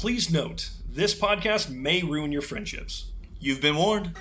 Please note, this podcast may ruin your friendships. You've been warned.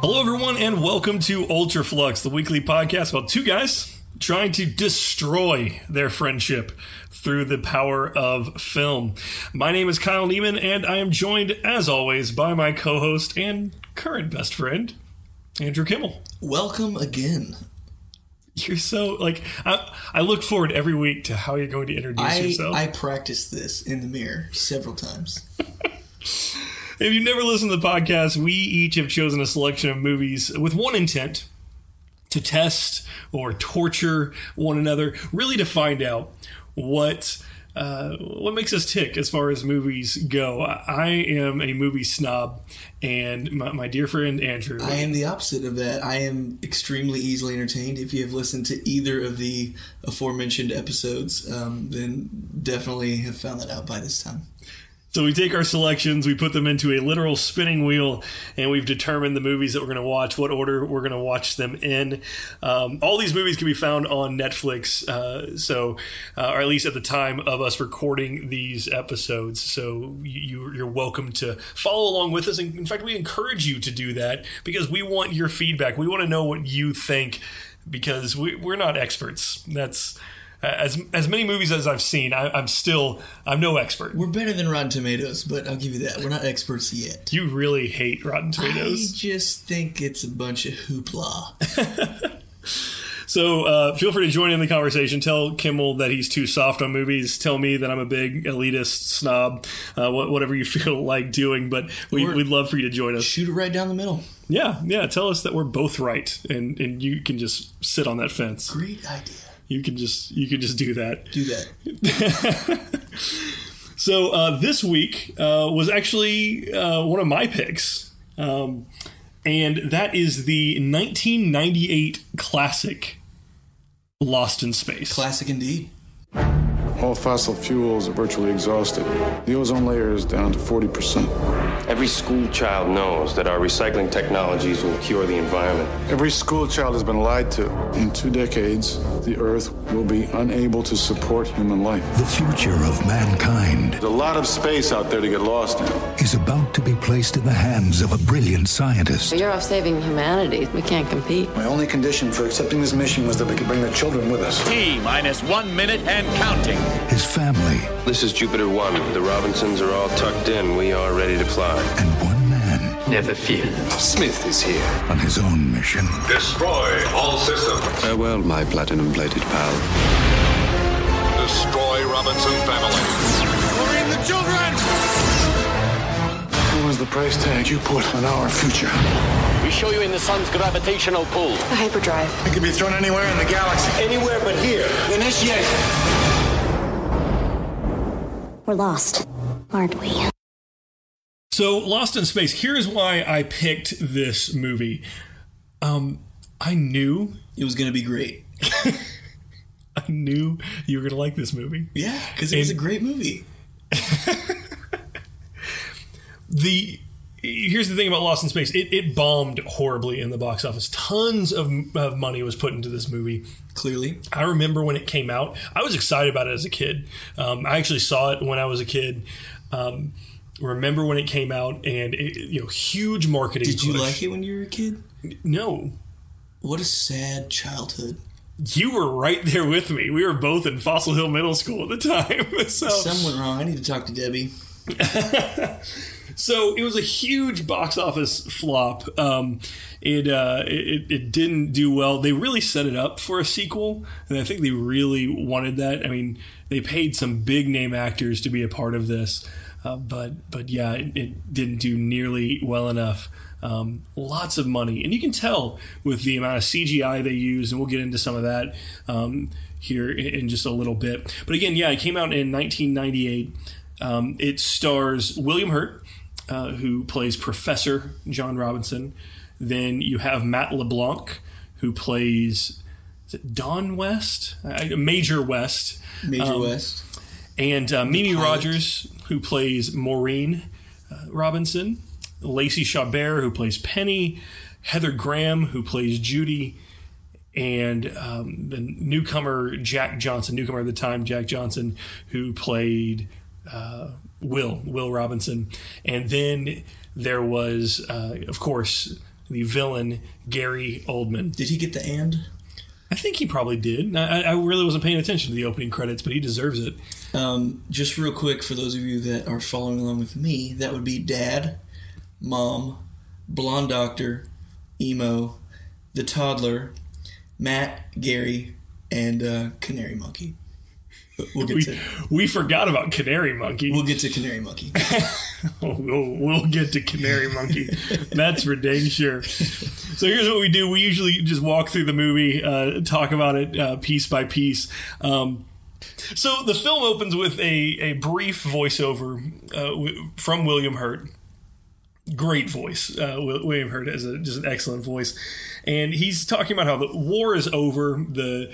Hello, everyone, and welcome to Ultrafluxx, the weekly podcast about two guys trying to destroy their friendship through the power of film. My name is Kyle Neiman, and I am joined, as always, by my co host and current best friend, Andrew Kimmel. Welcome again. You're so, like, I, I look forward every week to how you're going to introduce I, yourself. I practiced this in the mirror several times. If you've never listened to the podcast, we each have chosen a selection of movies with one intent to test or torture one another, really to find out what. Uh, what makes us tick as far as movies go? I am a movie snob, and my, my dear friend Andrew. I am the opposite of that. I am extremely easily entertained. If you have listened to either of the aforementioned episodes, um, then definitely have found that out by this time. So we take our selections, we put them into a literal spinning wheel, and we've determined the movies that we're going to watch, what order we're going to watch them in. Um, all these movies can be found on Netflix, uh, so uh, or at least at the time of us recording these episodes. So you, you're welcome to follow along with us. And in fact, we encourage you to do that because we want your feedback. We want to know what you think because we, we're not experts. That's as as many movies as I've seen, I, I'm still I'm no expert. We're better than Rotten Tomatoes, but I'll give you that. We're not experts yet. You really hate Rotten Tomatoes. I just think it's a bunch of hoopla. So uh, feel free to join in the conversation. Tell Kimmel that he's too soft on movies. Tell me that I'm a big elitist snob. Uh, wha- whatever you feel like doing, but we, we'd love for you to join us. Shoot it right down the middle. Yeah, yeah. Tell us that we're both right, and and you can just sit on that fence. Great idea. You can just you can just do that. Do that. So uh, this week uh, was actually uh, one of my picks, um, and that is the 1998 classic Lost in Space. Classic indeed. All fossil fuels are virtually exhausted. The ozone layer is down to 40%. Every school child knows that our recycling technologies will cure the environment. Every school child has been lied to. In two decades, the Earth will be unable to support human life. The future of mankind There's a lot of space out there to get lost in. is about to be placed in the hands of a brilliant scientist. You're off saving humanity. We can't compete. My only condition for accepting this mission was that we could bring the children with us. T minus one minute and counting. His family This is Jupiter 1. The Robinsons are all tucked in. We are ready to fly. and one man Never fear. Smith is here. on his own mission. Destroy all systems. Farewell, my platinum plated pal. Destroy Robinson family. What was the children! Who is the price tag you put on our future? We show you in the sun's gravitational pull. The hyperdrive. It could be thrown anywhere in the galaxy. Anywhere but here. Initiate. We're lost, aren't we? So Lost in Space. Here's why I picked this movie. Um, I knew, It was going to be great. I knew you were gonna like this movie. Yeah, because it was a great movie. the here's the thing about Lost in Space. It, it bombed horribly in the box office. Tons of, of money was put into this movie. Clearly. I remember when it came out. I was excited about it as a kid. Um, I actually saw it when I was a kid. Um, remember when it came out and it, you know huge marketing. Did you push. like it when you were a kid? No, What a sad childhood. you were right there with me. We were both in Fossil Hill Middle School at the time. So Something went wrong. I need to talk to Debbie. So it was a huge box office flop. Um, it, uh, it it didn't do well. They really set it up for a sequel, and I think they really wanted that. I mean, they paid some big name actors to be a part of this, uh, but but yeah, it, it didn't do nearly well enough. Um, lots of money, and you can tell with the amount of CGI they use, and we'll get into some of that um, here in, just a little bit. But again, yeah, it came out in 1998. Um, it stars William Hurt, uh, who plays Professor John Robinson. Then you have Matt LeBlanc, who plays is it Don West, uh, Major West, Major Um, West. and uh, Mimi. Rogers, who plays Maureen uh, Robinson, Lacey Chabert, who plays Penny, Heather Graham, who plays Judy, and um, the newcomer Jack Johnson, newcomer at the time, Jack Johnson, who played uh, Will, Will Robinson. And then there was, uh, of course, the villain, Gary Oldman. Did he get the and? I think he probably did. I, I really wasn't paying attention to the opening credits, but he deserves it. Um, just real quick for those of you that are following along with me, that would be Dad, Mom, Blonde Doctor, Emo, the Toddler, Matt, Gary, and uh, Canary Monkey. We'll get We, to we forgot about Canary Monkey. we'll get to Canary Monkey. we'll, we'll get to Canary Monkey. That's for dang sure. So here's what we do. We usually just walk through the movie, uh, talk about it uh, piece by piece. Um, so the film opens with a, a brief voiceover uh, w- from William Hurt. Great voice. Uh, William Hurt has a, just an excellent voice. And he's talking about how the war is over. The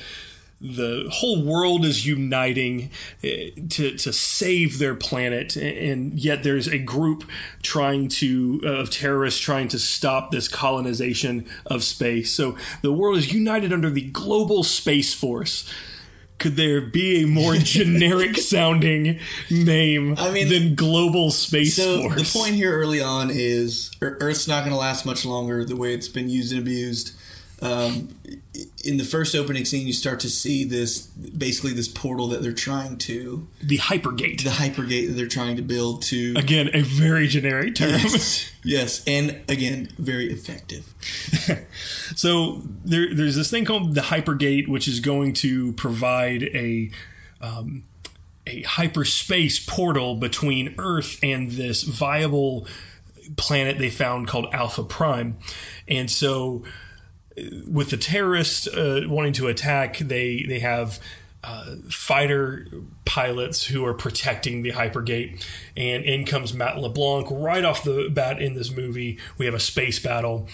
the whole world is uniting eh, to to save their planet, and yet there's a group trying to uh, of terrorists trying to stop this colonization of space. So the world is united under the global space force. Could there be a more generic sounding name I mean- than Global Space So Force? the point here early on is Earth's not going to last much longer the way it's been used and abused. Um, in the first opening scene, you start to see this basically this portal that they're trying to the Hypergate. the hypergate that they're trying to build to Again, a very generic term. yes, yes, and again very effective. So there, there's this thing called the Hypergate, which is going to provide a um, a hyperspace portal between Earth and this viable planet they found called Alpha Prime, and so with the terrorists uh, wanting to attack, they they have. Uh, fighter pilots who are protecting the hypergate, and in comes Matt LeBlanc right off the bat in this movie. We have a space battle.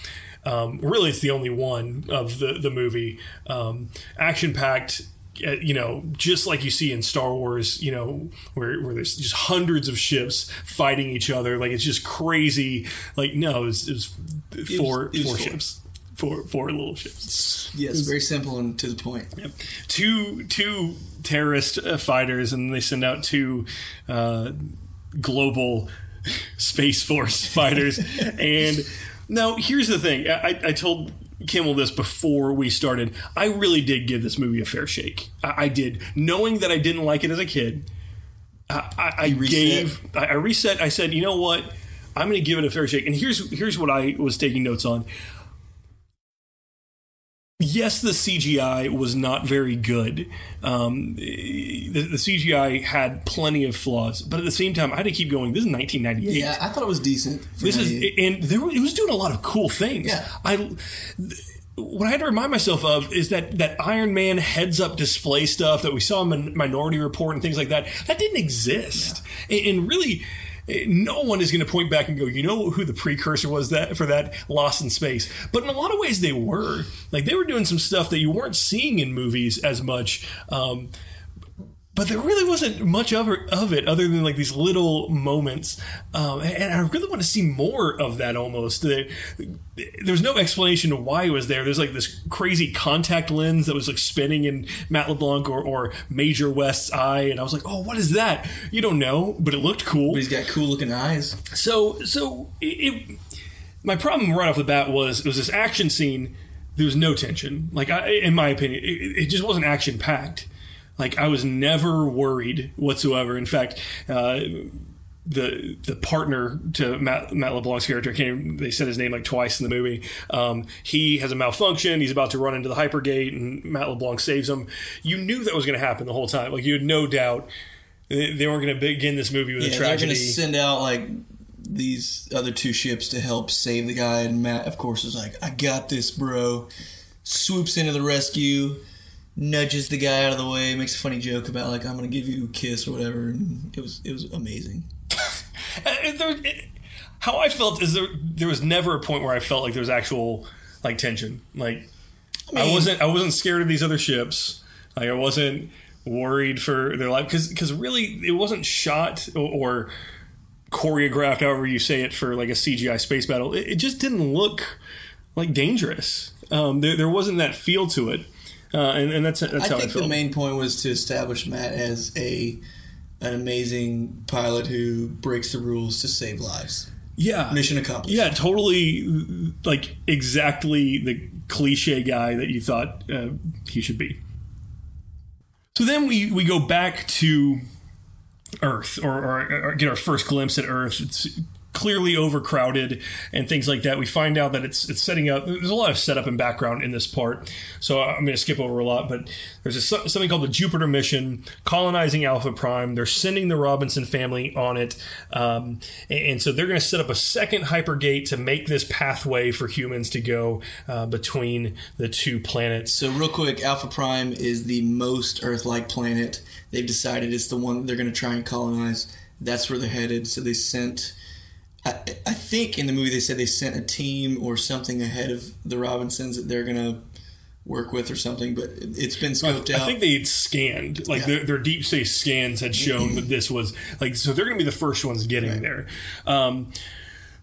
Um, really, it's the only one of the the movie. Um, Action packed, you know, just like you see in Star Wars. You know, where where there's just hundreds of ships fighting each other. Like it's just crazy. Like no, it was, it four it was four four. ships. Four, four little ships. Yes, very simple and to the point. Yep. Two two terrorist uh, fighters, and they send out two uh, global space force fighters. and now here's the thing: I, I told Kimmel this before we started. I really did give this movie a fair shake. I, I did, knowing that I didn't like it as a kid. I, I, I reset? gave I, I reset. I said, you know what? I'm going to give it a fair shake. And here's here's what I was taking notes on yes, the CGI was not very good. Um, the, the CGI had plenty of flaws, but at the same time, I had to keep going. This is 1998. Yeah, I thought it was decent. This is, and there, it was doing a lot of cool things. Yeah. I. What I had to remind myself of is that that Iron Man heads up display stuff that we saw in Minority Report and things like that that didn't exist, and, and really. No one is going to point back and go, you know who the precursor was that for that Lost in Space. But in a lot of ways, they were like they were doing some stuff that you weren't seeing in movies as much. Um, but there really wasn't much of it, of it other than like these little moments. Um, and i really want to see more of that almost. There, there's no explanation to why it was there. There's like this crazy contact lens that was like spinning in matt leblanc or, or major west's eye and i was like oh what is that? You don't know but it looked cool. But he's got cool looking eyes. so so it, it my problem right off the bat was it was this action scene there was no tension. Like I, in my opinion it, it just wasn't action packed like i was never worried whatsoever in fact uh, the the partner to Matt, Matt LeBlanc's character, I they said his name like twice in the movie. Um, he has a malfunction. He's about to run into the hypergate, and Matt LeBlanc saves him. You knew that was going to happen the whole time. Like you had no doubt they they weren't going to begin this movie with Yeah, a they're going to send out like these other two ships to help save the guy, and Matt, of course, is like, "I got this, bro." Swoops into the rescue, nudges the guy out of the way, makes a funny joke about like, "I'm going to give you a kiss" or whatever. And it was it was amazing. Uh, there, it, how I felt is there there was never a point where I felt like there was actual like tension. Like I, mean- wasn't I wasn't scared of these other ships. Like I wasn't worried for their life because because really it wasn't shot or, or choreographed, however you say it, for like a CGI space battle. It, it just didn't look like dangerous. Um, there there wasn't that feel to it, uh, and and that's that's I how I think the main point was to establish Matt as a an amazing pilot who breaks the rules to save lives. yeah, Mission accomplished. Yeah, totally. Like exactly the cliche guy that you thought uh, he should be. So then we we go back to Earth, or, or, or get our first glimpse at Earth. It's clearly overcrowded and things like that. We find out that it's it's setting up. There's a lot of setup and background in this part, so I'm going to skip over a lot. But there's a, something called the Jupiter mission, colonizing Alpha Prime. They're sending the Robinson family on it, um, and, and so they're going to set up a second hypergate to make this pathway for humans to go uh, between the two planets. So real quick, Alpha Prime is the most Earth-like planet. They've decided it's the one they're going to try and colonize. That's where they're headed. So they sent. I, I think in the movie they said they sent a team or something ahead of the Robinsons that they're going to work with or something. But it's been scoped I out. I think they had scanned, like Yeah. their, their deep space scans had shown that this was like, so they're going to be the first ones getting there. Um,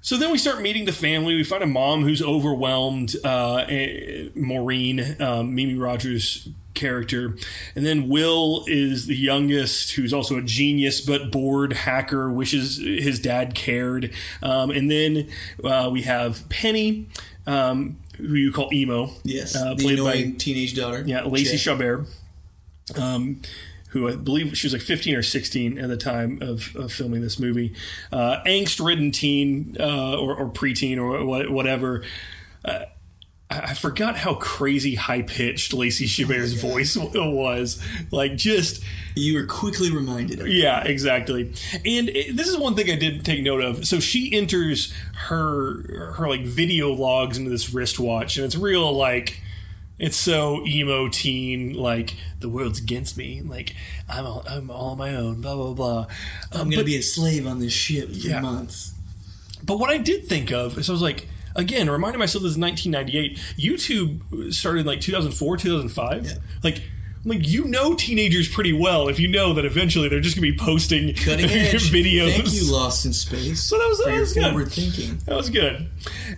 so then we start meeting the family. We find a mom who's overwhelmed, uh, eh, Maureen, um, Mimi Rogers' character. And then Will is the youngest, who's also a genius but bored hacker, wishes his dad cared. Um, and then uh, we have Penny, um, who you call Emo. yes, uh, the annoying teenage daughter. yeah, Lacey Chet. Chabert, um, who I believe she was like 15 or 16 at the time of, of filming this movie. Uh, angst-ridden teen uh, or, or preteen or whatever. Uh, I forgot how crazy high pitched Lacey Chabert's voice was. Like, just You were quickly reminded. Yeah, exactly. And it, this is one thing I did take note of. So she enters her her like video logs into this wristwatch, and it's real like it's so emo teen like the world's against me. Like I'm all, I'm all on my own. Blah blah blah. I'm Um, going to but- be a slave on this ship for Yeah. months. but what I did think of is I was like, again, reminding myself this is 1998. YouTube started in like 2004, 2005. Yeah. Like, like you know teenagers pretty well if you know that eventually they're just going to be posting Cutting videos. Thank you, Lost in Space. So that was- that was good. thinking. That was good.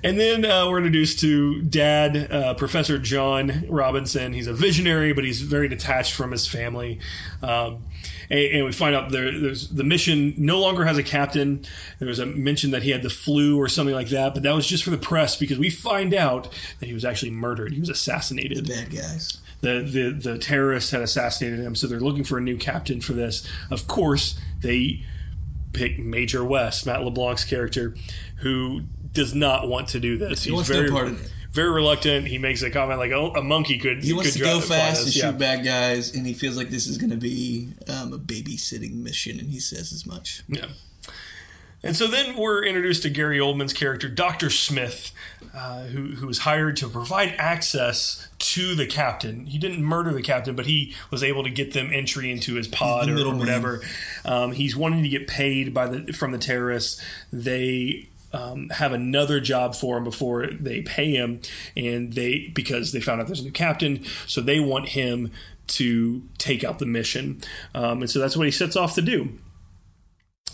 And then uh, we're introduced to Dad, uh, Professor John Robinson. He's a visionary, but he's very detached from his family. Um, and, and we find out there, there's the mission no longer has a captain. There was a mention that he had the flu or something like that, but that was just for the press because we find out that he was actually murdered. He was assassinated The Bad guys. The, the the terrorists had assassinated him, so they're looking for a new captain for this. Of course, they pick Major West, Matt LeBlanc's character, who does not want to do this. He's wants no very part of it. very reluctant. He makes a comment like, "Oh, a monkey could." He wants could to go fast and Yeah. shoot bad guys, and he feels like this is going to be um, a babysitting mission, and he says as much. Yeah. And so then we're introduced to Gary Oldman's character, Dr. Smith, uh, who, who was hired to provide access to the captain. He didn't murder the captain, but he was able to get them entry into his pod or, whatever. Um, he's wanting to get paid by the from the terrorists. They um, have another job for him before they pay him, and they because they found out there's a new captain, so they want him to take out the mission, um, and so that's what he sets off to do.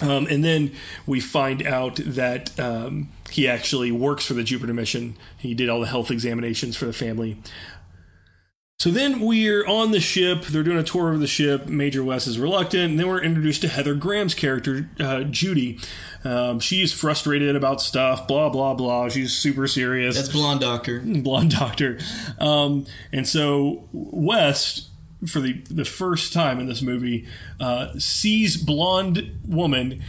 Um, and then we find out that um, he actually works for the Jupiter mission. He did all the health examinations for the family. So then we're on the ship. They're doing a tour of the ship. Major West is reluctant. And then we're introduced to Heather Graham's character, uh, Judy. Um, she's frustrated about stuff, blah, blah, blah. She's super serious That's Blonde Doctor. blonde doctor. Um, and so West, for the, the first time in this movie, uh, sees blonde woman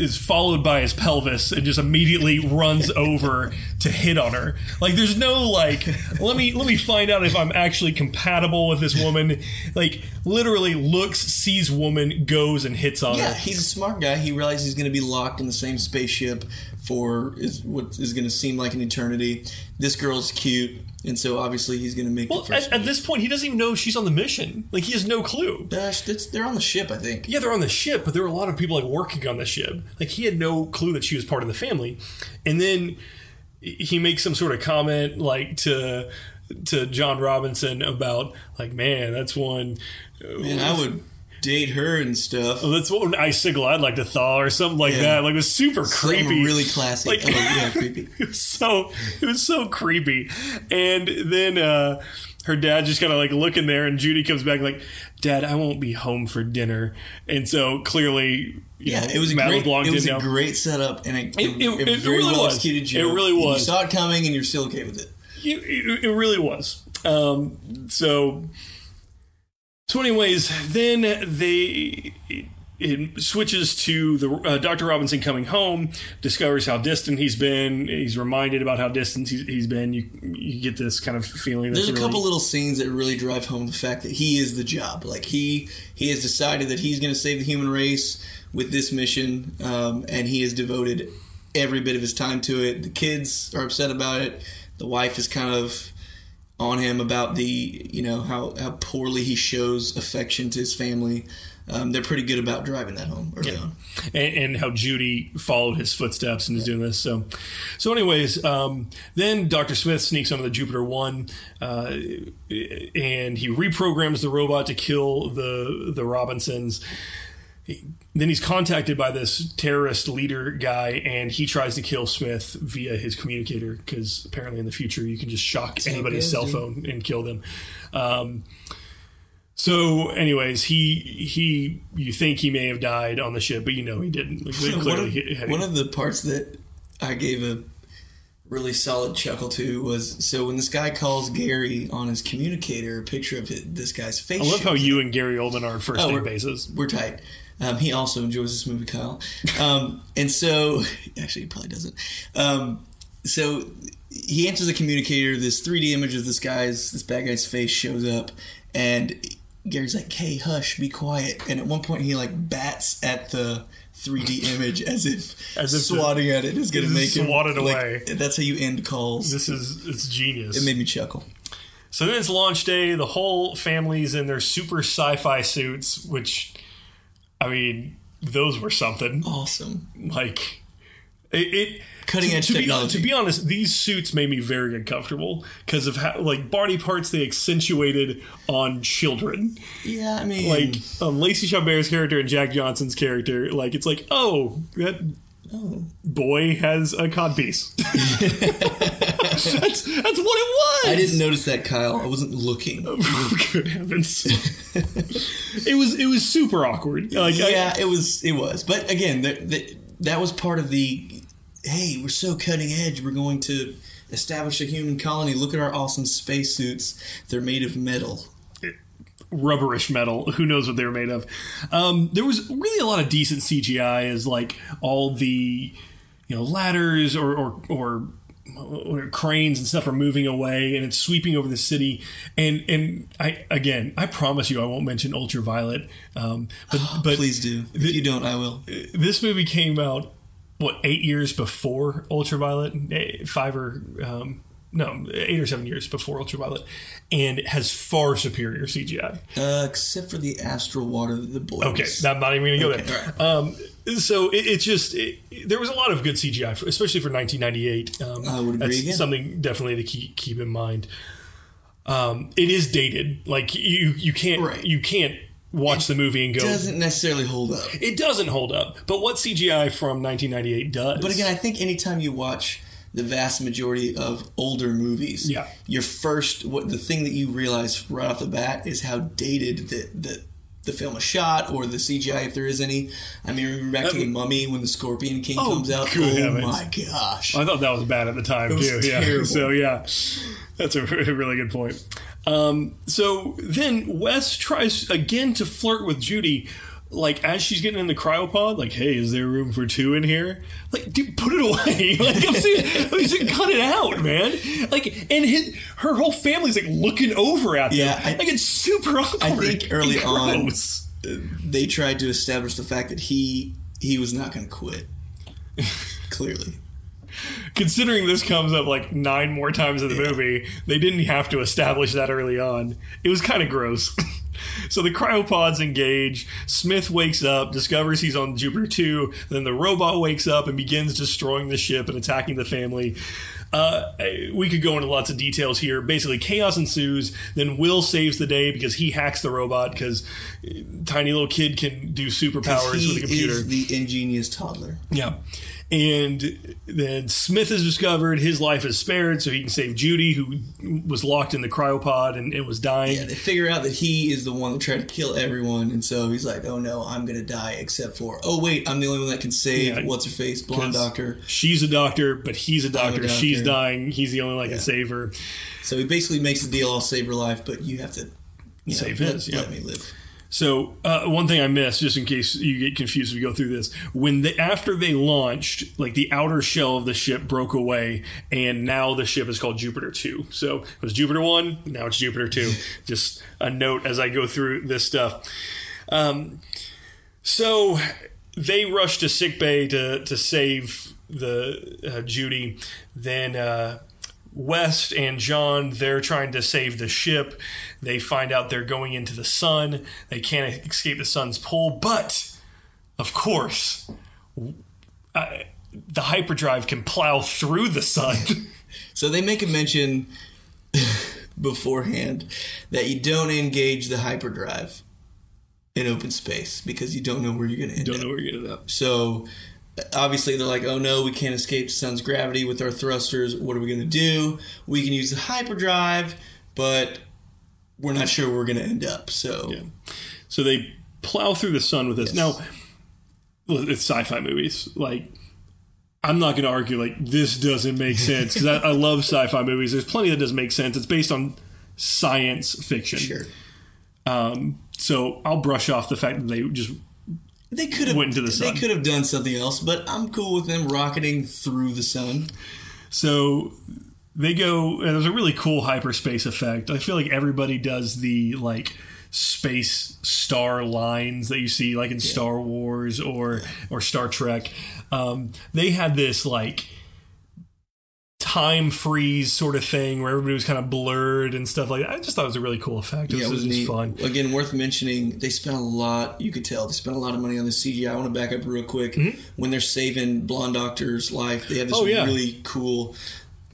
is followed by his pelvis and just immediately runs over to hit on her. Like there's no like let me let me find out if I'm actually compatible with this woman. Like literally looks, sees woman, goes and hits on Yeah, her. Yeah, he's a smart guy. He realizes he's going to be locked in the same spaceship for is what is going to seem like an eternity. This girl's cute, and so obviously he's going to make Well, the first. at, at this point, he doesn't even know she's on the mission. Like he has no clue. They're on the ship, I think. Yeah, they're on the ship, but there were a lot of people like working on the ship. Like he had no clue that she was part of the family. And then he makes some sort of comment like to to John Robinson about like, man, that's one. Uh, man, I would date her and stuff. Oh, that's one icicle I'd like to thaw or something like Yeah. that. Like it was super Something creepy, really classy. Like, oh, yeah, creepy. it was so it was so creepy. And then uh, her dad just kind of like looking there, and Judy comes back like, "Dad, I won't be home for dinner." And so clearly, you Yeah, know, it was a great. It was a know. great setup and It- it- a it very really well was. executed It really was. You saw it coming, and you're still okay with it. It, it, it really was. Um, so, so anyways, then they it switches to the uh, Dr. Robinson coming home, discovers how distant he's been. He's reminded about how distant he's, he's been. You you get this kind of feeling. There's a really- couple little scenes that really drive home the fact that he is the job. Like he he has decided that he's going to save the human race with this mission, um, and he has devoted every bit of his time to it. The kids are upset about it. The wife is kind of on him about the you know how how poorly he shows affection to his family. Um, they're pretty good about driving that home early on. and, and how Judy followed his footsteps and is doing this. So, so anyways, um, then Doctor Smith sneaks onto the Jupiter One, uh, and he reprograms the robot to kill the the Robinsons. He- then he's contacted by this terrorist leader guy, and he tries to kill Smith via his communicator because apparently in the future you can just shock how anybody's goes, cell dude. phone and kill them. Um, so, anyways, he he you think he may have died on the ship, but you know he didn't. Like, one, of, he had- one of the parts that I gave a really solid chuckle to was so when this guy calls Gary on his communicator a picture of it, this guy's face. I love how shows you and Gary Oldman are first Oh, name we're- basis. We're tight. Um, he also enjoys this movie, Kyle. Um, and so, actually, he probably doesn't. Um, so he answers the communicator. This 3D image of this guy's, this bad guy's face shows up, and Gary's like, "Hey, hush, be quiet." And at one point, he like bats at the 3D image as if, As if swatting at it is going to make him swat it like, away. That's how you end calls. This is it's genius. it made me chuckle. So then it's launch day. The whole family's in their super sci-fi suits, which, I mean, those were something. Awesome. Like, it. it Cutting to- edge to be, technology. to be honest, these suits made me very uncomfortable because of how like body parts they accentuated on children. Yeah, I mean, Like um, Lacey Chabert's character and Jack Johnson's character, like it's like, oh, that oh. boy has a codpiece. that's that's what it was. I didn't notice that, Kyle. I wasn't looking. Good heavens! it was it was super awkward. Like I- yeah, it was. It was. But again, that that that was part of the. Hey, we're so cutting edge. We're going to establish a human colony. Look at our awesome spacesuits. They're made of metal. Rubberish metal. Who knows what they were made of? Um, there was really a lot of decent CGI, as like all the you know ladders or or, or or cranes and stuff are moving away and it's sweeping over the city and and I again I promise you I won't mention ultraviolet um, but but Please do. If you don't, I will. this movie came out what eight years before ultraviolet Eh, five or um, no eight or seven years before ultraviolet and it has far superior CGI Uh, except for the astral water that the boys. Okay, I'm not even going to go Okay, there. Um, so it, it's just it, there was a lot of good CGI, for, especially for 1998. Um, I would agree That's again. something definitely to keep keep in mind. Um, it is dated. Like you you can't Right. you can't watch the movie and go. It doesn't necessarily hold up. it doesn't hold up. But what CGI from 1998 does. But again, I think anytime you watch the vast majority of older movies, Yeah. your first what the thing that you realize right off the bat is how dated the the, the film is shot or the CGI if there is any. I mean, remember back to the Um, Mummy when the Scorpion King Oh, comes out. good oh heavens. my gosh! I thought that was bad at the time too. Yeah. So yeah, that's a really good point. Um, so then West tries again to flirt with Judy, like as she's getting in the cryopod. Like, hey, is there room for two in here? Like, dude, put it away. like, I'm saying, I'm saying, cut it out, man. Like, and his, her whole family's like looking over at them. Yeah, I- like it's super awkward. I think early on they tried to establish the fact that he he was not going to quit. Clearly, considering this comes up like nine more times in the movie, they didn't have to establish that early on. It was kind of gross. so the cryopods engage. Smith wakes up, discovers he's on Jupiter 2. Then the robot wakes up and begins destroying the ship and attacking the family. uh, we could go into lots of details here. Basically, chaos ensues. Then Will saves the day because he hacks the robot because tiny little kid can do superpowers with a computer. is the ingenious toddler. Yeah. And then Smith is discovered. His life is spared so he can save Judy, who was locked in the cryopod and, and was dying. Yeah, they figure out that he is the one that tried to kill everyone, and so he's like, "Oh no, I'm gonna die." Except for, oh wait, I'm the only one that can save Yeah. what's her face, blonde doctor. She's a doctor, but he's a doctor. doctor. She's dying. He's the only one that Yeah. can save her. So he basically makes the deal: I'll save her life, but you have to you know, Save let, his, yeah. let me live. So uh, one thing I missed, just in case you get confused we go through this, when they after they launched, like the outer shell of the ship broke away, and now the ship is called Jupiter Two. So it was Jupiter One, now it's Jupiter Two. just a note as I go through this stuff. Um, so they rush to sickbay to to save the uh, Judy. Then uh, West and John they're trying to save the ship. They find out they're going into the sun. They can't escape the sun's pull, but of course, uh, the hyperdrive can plow through the sun. So they make a mention beforehand that you don't engage the hyperdrive in open space because you don't know where you're going to end Don't up. know where you're gonna end up. So obviously they're like, oh no, we can't escape the sun's gravity with our thrusters. What are we going to do? We can use the hyperdrive, but we're not sure where we're going to end up. So Yeah. So they plow through the sun with this. Yes. Now, it's sci-fi movies. Like, I'm not going to argue like this doesn't make sense because I, I love sci-fi movies. There's plenty that doesn't make sense. It's based on science fiction. sure. Um, so I'll brush off the fact that they just They could have Went into the sun. They could have done something else, but I'm cool with them rocketing through the sun. So they go. and There's a really cool hyperspace effect. I feel like everybody does the like space star lines that you see like in Star Wars or or Star Trek. Um, they had this like time freeze sort of thing where everybody was kind of blurred and stuff like that. I just thought it was a really cool effect. It Yeah, was, it was just fun. Again, worth mentioning. They spent a lot. You could tell they spent a lot of money on the CGI. I want to back up real quick. When they're saving Blonde Doctor's life, they have this Mm-hmm. Oh, yeah. really cool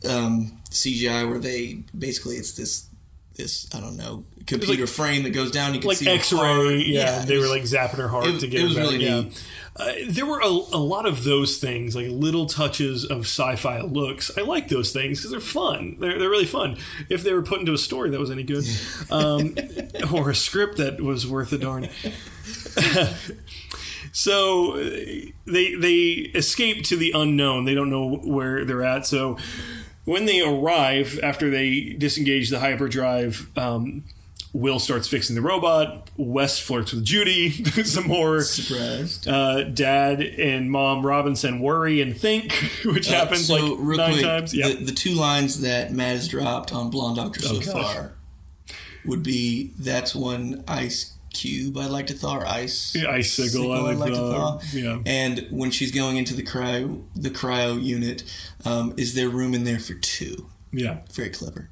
um, CGI where they basically it's this this I don't know computer frame that goes down. You can like see X-ray. Yeah, it they were like zapping her heart it- to get it her was really yeah. neat. Uh, there were a, a lot of those things, like little touches of sci-fi looks. I like those things because they're fun. They're, they're really fun. If they were put into a story that was any good, um, or a script that was worth a darn. so uh, they they escape to the unknown. They don't know where they're at. So when they arrive after they disengage the hyperdrive, um, Will starts fixing the robot. West flirts with Judy some more. Surprised. Uh, Dad and Mom Robinson worry and think, which happens Uh, so, like real nine quick, times. Yeah, the, the two lines that Matt has dropped on Blonde Doctor so Oh, far would be that's when ice cube I'd like to thaw, or ice Yeah, icicle, I I'd like to thaw, yeah. And when she's going into the cryo the cryo unit, um, is there room in there for two? yeah, Very clever.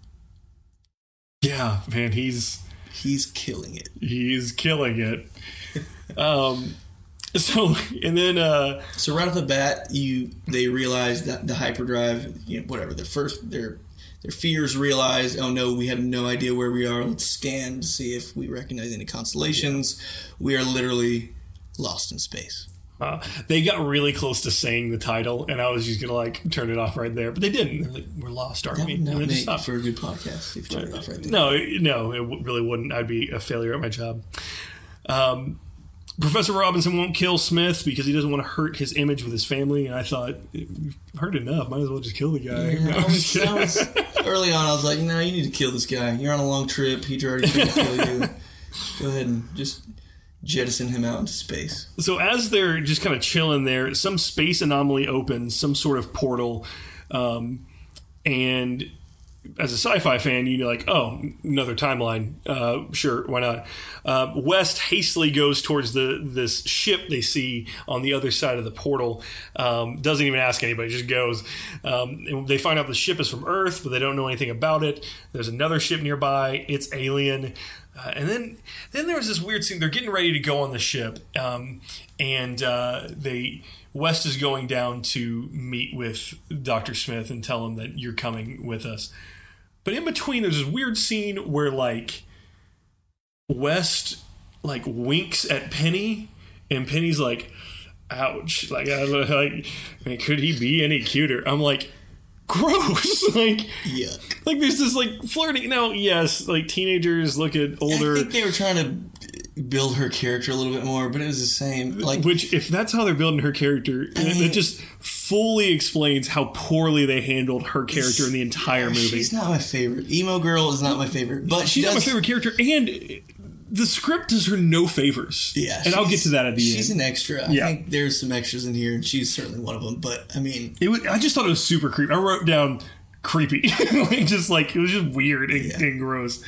yeah. Man, he's He's killing it. he's killing it. um, so and then uh, So right off the bat, you they realize that the hyperdrive, you know, whatever the first their their fears realized, oh no, we have no idea where we are. Let's scan to see if we recognize any constellations. We are literally lost in space. uh, they got really close to saying the title, and I was just gonna like turn it off right there, but they didn't. They're like, "We're lost, aren't That we?" not just make stopped. for a good podcast if you turn it off right there. No, no, it really wouldn't. I'd be a failure at my job. Um, Professor Robinson won't kill Smith because he doesn't want to hurt his image with his family. And I thought, "You've hurt enough. Might as well just kill the guy. No, I was, I was- early on, I was like, no, you need to kill this guy. You're on a long trip. He's already trying to kill you. Go ahead and just jettison him out into space. So as they're just kind of chilling there, some space anomaly opens, some sort of portal, um, and as a sci-fi fan, you're like, oh, another timeline. Uh, sure, why not? Uh, West hastily goes towards the this ship they see on the other side of the portal. Um, doesn't even ask anybody, just goes. Um, they find out the ship is from Earth, but they don't know anything about it. There's another ship nearby. It's alien. Uh, and then then there was this weird scene. They're getting ready to go on the ship, um, and uh, they West is going down to meet with Doctor Smith and tell him that you're coming with us. But in between, there's this weird scene where like West like winks at Penny, and Penny's like, "Ouch!" Like, I, like, like, could he be any cuter? I'm like, gross. like, Yuck. like there's this like flirting. Now, yes, like teenagers look at older. I think they were trying to build her character a little bit more, but it was the same. Like, which, if that's how they're building her character, it, mean- it just fully explains how poorly they handled her character in the entire movie. she's not my favorite. Emo girl is not my favorite, but she She's not my favorite character, and the script does her no favors. Yeah, and I'll get to that at the She's end. She's an extra. I Yeah. think there's some extras in here, and she's certainly one of them. But I mean, It was, I just thought it was super creepy. I wrote down creepy, like just like it was just weird and, and gross.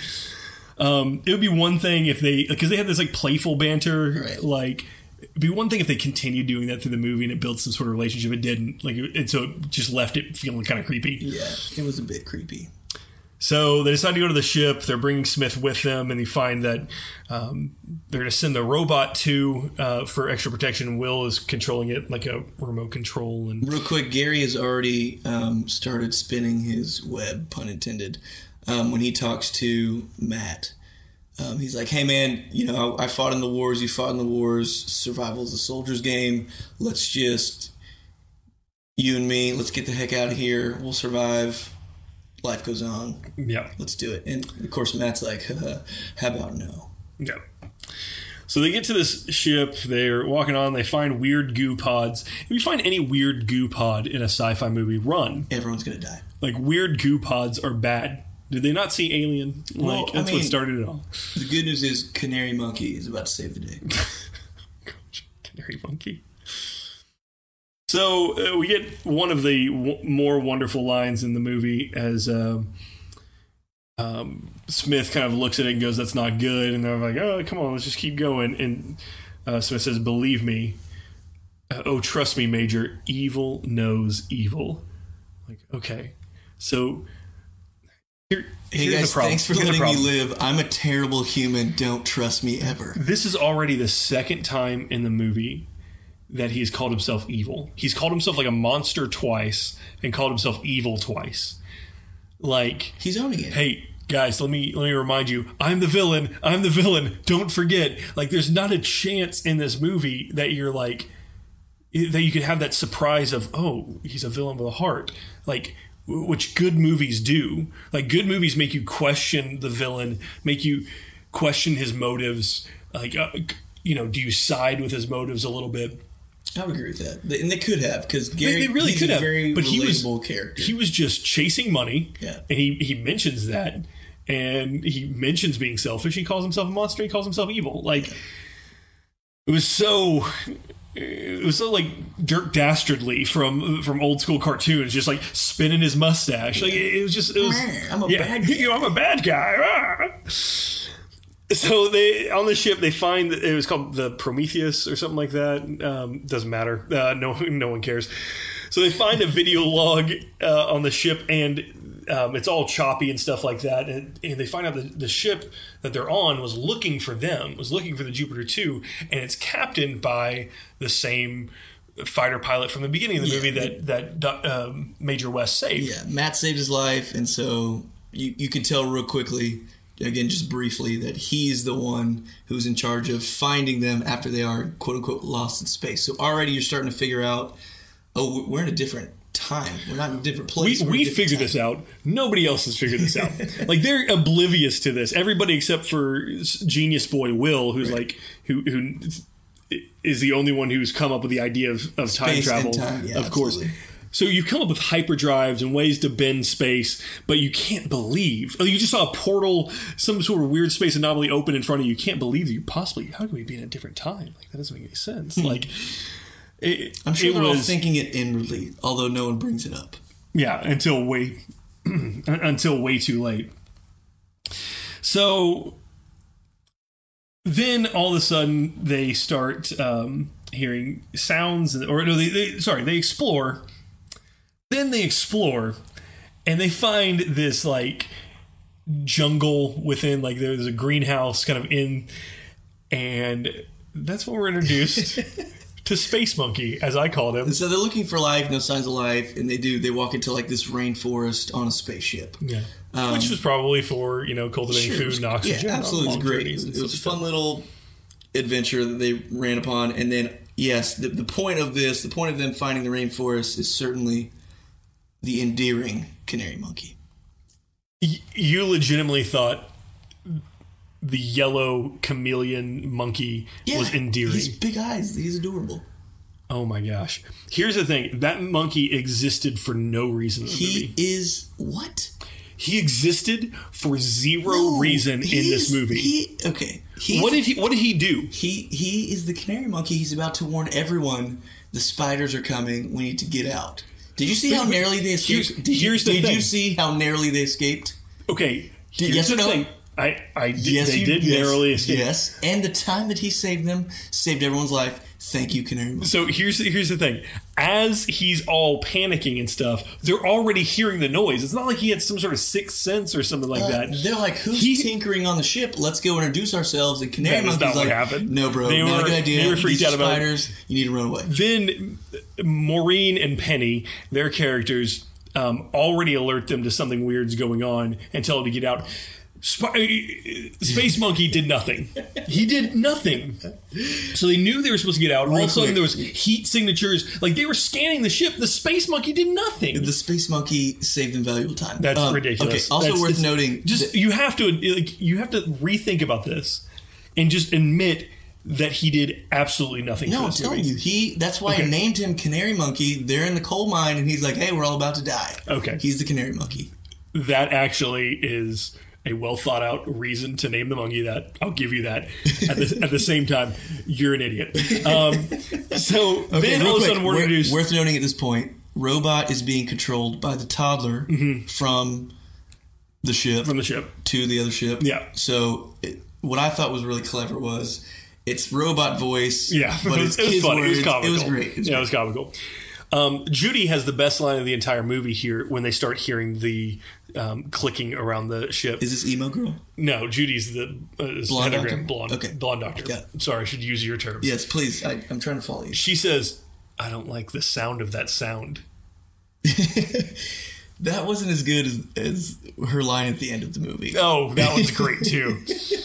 Um, it would be one thing if they because they had this like playful banter, Right. like. It'd be one thing if they continued doing that through the movie and it built some sort of relationship. It didn't, like, it, and so it just left it feeling kind of creepy. yeah, it was a bit creepy. So they decide to go to the ship. They're bringing Smith with them, and they find that um, they're going to send the robot to uh, for extra protection. Will is controlling it like a remote control, and Real quick, Gary has already um, started spinning his web, pun intended, um, when he talks to Matt. Um, he's like, "Hey man, you know I, I fought in the wars. You fought in the wars. Survival is a soldier's game. Let's just you and me. Let's get the heck out of here. We'll survive. Life goes on. yeah, Let's do it." And of course, Matt's like, "How about no?" yeah. So they get to this ship. They're walking on. They find weird goo pods. If you find any weird goo pod in a sci-fi movie, run. Everyone's gonna die. Like weird goo pods are bad. Did they not see Alien? Like Well, I that's what started it all. The good news is Canary Monkey is about to save the day. Canary monkey. So uh, we get one of the w- more wonderful lines in the movie as um um, Smith kind of looks at it and goes, "That's not good," and they're like, "Oh, come on, let's just keep going." And uh, Smith says, "Believe me, uh, oh, trust me, Major. Evil knows evil." Like, okay, so here, Hey here's guys, the problem. thanks for Here's letting me live. I'm a terrible human. Don't trust me ever. This is already the second time in the movie that he's called himself evil. He's called himself like a monster twice and called himself evil twice. Like He's owning it. hey guys let me let me remind you i'm the villain i'm the villain don't forget like there's not a chance in this movie that you're like that you could have that surprise of oh he's a villain with a heart like which good movies do like good movies make you question the villain make you question his motives like uh, you know do you side with his motives a little bit I would agree with that, They- and they could have because they, Gary they really he's could a have, very but he was character. he was just chasing money, Yeah. and he he mentions that, and he mentions being selfish. He calls himself a monster. He calls himself evil. Like it was so. It was so like Dirk Dastardly from from old school cartoons, just like spinning his mustache. Like it, it was just it was. I'm a yeah, bad guy. you know, I'm a bad guy. Ah. So they on the ship they find that it was called the Prometheus or something like that. Um, doesn't matter. Uh, no no one cares. So they find a video log uh, on the ship and um, it's all choppy and stuff like that. And, and they find out that the ship that they're on was looking for them, was looking for the Jupiter 2, and it's captained by the same fighter pilot from the beginning of the Yeah. movie that that um, Major West saved. yeah, Matt saved his life, and so you you can tell real quickly, again, just briefly, that he's the one who's in charge of finding them after they are quote unquote lost in space. So already you're starting to figure out, oh, we're in a different time. We're not in a different We, place. We're we different figured time. this out. Nobody else has figured this out. like they're oblivious to this. Everybody except for genius boy Will, who's like who who is the only one who's come up with the idea of, of time travel. time, yeah, of course. absolutely. So you've come up with hyperdrives and ways to bend space, but you can't believe. Oh, you just saw a portal, some sort of weird space anomaly open in front of you. You can't believe you possibly. How can we be in a different time? Like that doesn't make any sense. Hmm. Like it. I'm sure it they're all thinking it inwardly, although no one brings it up. yeah, until way until way too late. So then all of a sudden they start um, hearing sounds, or no, they, they sorry, they explore. Then they explore, and they find this like jungle within like there's a greenhouse kind of in and that's when we're introduced to space monkey as i called him So they're looking for life, no signs of life, and they do. They walk into like this rainforest on a spaceship. yeah Um, which was probably for you know cultivating Sure, food was- and oxygen Yeah, absolutely, it was great. It was, a fun little adventure that they ran upon, and then yes, the, the point of this, the point of them finding the rainforest, is certainly the endearing canary monkey. Y- you legitimately thought the yellow chameleon monkey was endearing He's big eyes. He's adorable. oh my gosh here's the thing that monkey existed for no reason He is what? he existed for zero No, reason in this is- movie He okay. What did he what did he do He he is the canary monkey. He's about to warn everyone the spiders are coming. We need to get out. Did you see how narrowly they here's- escaped? Did, you, here's the did thing. you see how narrowly they escaped? Okay, Did- yes or no? thing. I, I did, Yes, they you- did yes, narrowly escape. Yes, and the time that he saved them saved everyone's life. Thank you, Canary. So here's here's the thing. As he's all panicking and stuff, they're already hearing the noise. It's not like he had some sort of sixth sense or something like Uh, that. they're like, "Who's He- tinkering on the ship? Let's go introduce ourselves." And Canary Monkey's not like, happened. "No, bro, They not were- a good idea. they were freaked These out about it. spiders. You need to run away." Then Maureen and Penny, their characters, um, already alert them to something weird's going on and tell them to get out. Sp- Space Monkey did nothing. He did nothing. So they knew they were supposed to get out. All of a sudden, there was heat signatures. Like they were scanning the ship. The Space Monkey did nothing. The Space Monkey saved them valuable time. That's Um, ridiculous. Okay, also That's- worth noting. Just that- you have to like you have to rethink about this and just admit that he did absolutely nothing. no, I'm telling movie. you, he. That's why I named him Canary Monkey. They're in the coal mine, and he's like, "Hey, we're all about to die." Okay. he's the Canary Monkey. That actually is a well thought out reason to name the monkey that. I'll give you that. At the, at the same time, you're an idiot. Um, so Okay, then all of a sudden we're introduced. worth noting at this point, Robot is being controlled by the toddler from the ship Mm-hmm. from the ship. to the other ship. Yeah. So it, what I thought was really clever was it's robot voice. Yeah, but it it's was, it was funny. words. It was comical. It was great. It was yeah, great. it was comical. Um, Judy has the best line of the entire movie here when they start hearing the um, clicking around the ship. Is this emo girl? No, Judy's the uh, Blonde Heather doctor? Graham, blonde, Okay. blonde doctor. Yeah. Sorry, I should use your terms. Yes, please. I, I'm trying to follow you. She says, "I don't like the sound of that sound." That wasn't as good as, as her line at the end of the movie. Oh, that one's great too.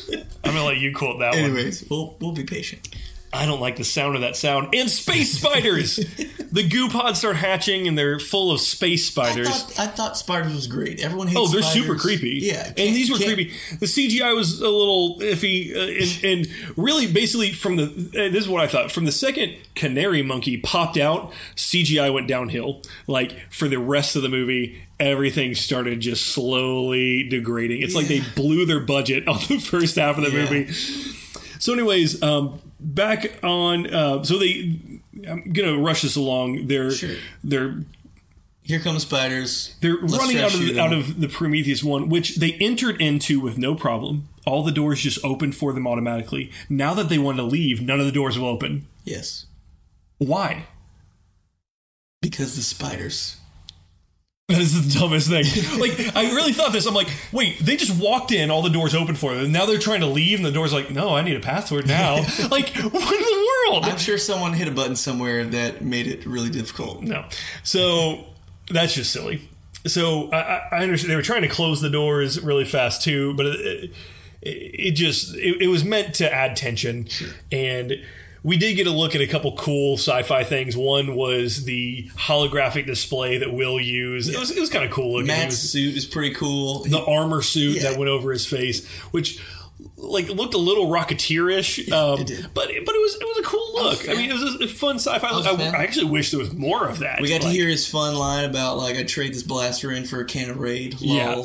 I'm gonna let you quote that one. Anyways, we'll we'll be patient. I don't like the sound of that sound. And space spiders. the goo pods start hatching, and they're full of space I spiders. thought, I thought spiders was great. Everyone hates. Oh, they're spiders. super creepy. Yeah, and these were creepy. The CGI was a little iffy, uh, and, and really, basically, from the uh, this is what I thought. From the second canary monkey popped out, CGI went downhill. Like for the rest of the movie, everything started just slowly degrading. It's like they blew their budget on the first half of the Yeah. movie. So, anyways, um, back on. Uh, so they. I'm gonna rush this along. They're Sure. they're Here come spiders. they're Let's running out of the, out of the Prometheus one, which they entered into with no problem. All the doors just opened for them automatically. Now that they want to leave, none of the doors will open. Yes, Why? because the spiders. That is the dumbest thing. like, I really thought this. I'm like, wait, they just walked in, all the doors open for them. And now they're trying to leave, and the door's like, no, I need a password now. like, what in the world? I'm sure someone hit a button somewhere that made it really difficult. No. So that's just silly. So I, I- I understand they were trying to close the doors really fast too, but it, it, it just it, it was meant to add tension, and we did get a look at a couple cool sci-fi things. One was the holographic display that Will used. It was it was kind of cool looking. Matt's was- suit is pretty cool. the armor suit Yeah. that went over his face, which like looked a little rocketeerish, um, it did. but but it was it was a cool look. I fan. mean, it was a fun sci-fi. look. I. I actually wish there was more of that. we got to hear his fun line about like I trade this blaster in for a can of Raid. Yeah.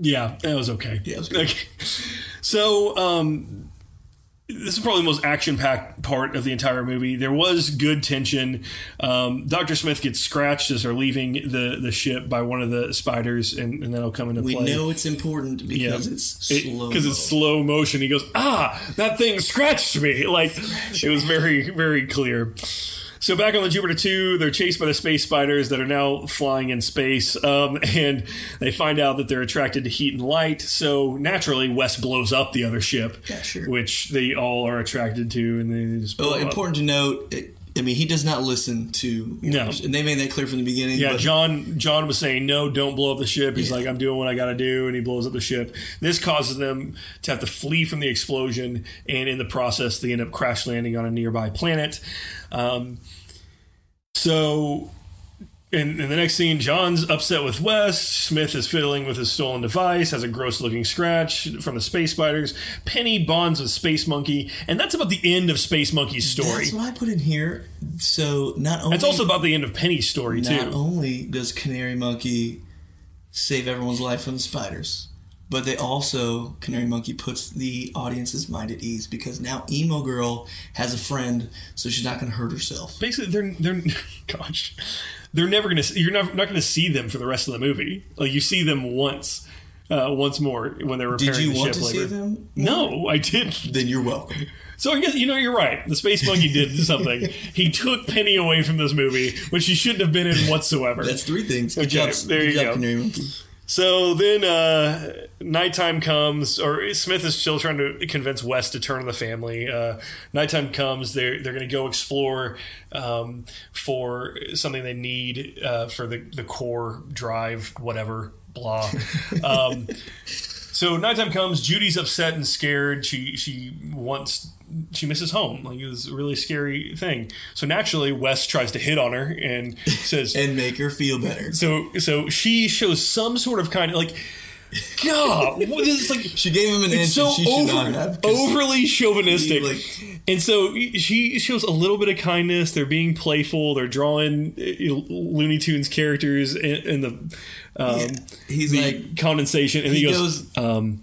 Yeah, that was okay. Yeah, it was good. Okay. So, um, this is probably the most action-packed part of the entire movie. There was good tension. Um, Doctor Smith gets scratched as they're leaving the, the ship by one of the spiders, and, and that'll come into We play. We know it's important Yeah. because it's slow. because it's slow motion. He goes, "Ah, that thing scratched me!" Like it was very, very clear. So back on the Jupiter 2, they're chased by the space spiders that are now flying in space, um, and they find out that they're attracted to heat and light. So naturally, West blows up the other ship, Yeah, sure. which they all are attracted to, and they just blow Well, important to note. It, I mean, he does not listen to No. and they made that clear from the beginning. Yeah, John. John was saying, "No, don't blow up the ship." He's Yeah. like, "I'm doing what I got to do," and he blows up the ship. This causes them to have to flee from the explosion, and in the process, they end up crash landing on a nearby planet. Um, so, in, in the next scene, John's upset with West. Smith is fiddling with his stolen device, has a gross looking scratch from the space spiders. Penny bonds with Space Monkey, and that's about the end of Space Monkey's story. That's what I put in here. So not only It's also about the end of Penny's story too. not only does Canary Monkey save everyone's life from the spiders, but they also Canary Monkey puts the audience's mind at ease because now Emo Girl has a friend, so she's not going to hurt herself. basically they're they're gosh they're never gonna you're not, not gonna see them for the rest of the movie like you see them once uh, once more when they're repairing Did you the want ship to see them? no i didn't Then you're welcome. so i guess you know you're right the space monkey did something he took penny away from this movie which she shouldn't have been in whatsoever That's three things. Good Okay, job, there good you job, go. So then uh, nighttime comes, or Smith is still trying to convince West to turn on the family. Uh, nighttime comes, they're, they're going to go explore um, for something they need uh, for the, the core drive, whatever, blah. Um, so nighttime comes, Judy's upset and scared. She she wants she misses home. Like it's a really scary thing. So naturally, West tries to hit on her and says, and make her feel better. so so she shows some sort of kind of like God, what is like She gave him an inch so and she should not have. overly chauvinistic. like- and so she shows a little bit of kindness. They're being playful. They're drawing uh, Looney Tunes characters in, in the um, Yeah. He's the like- condensation, and he, he goes, um,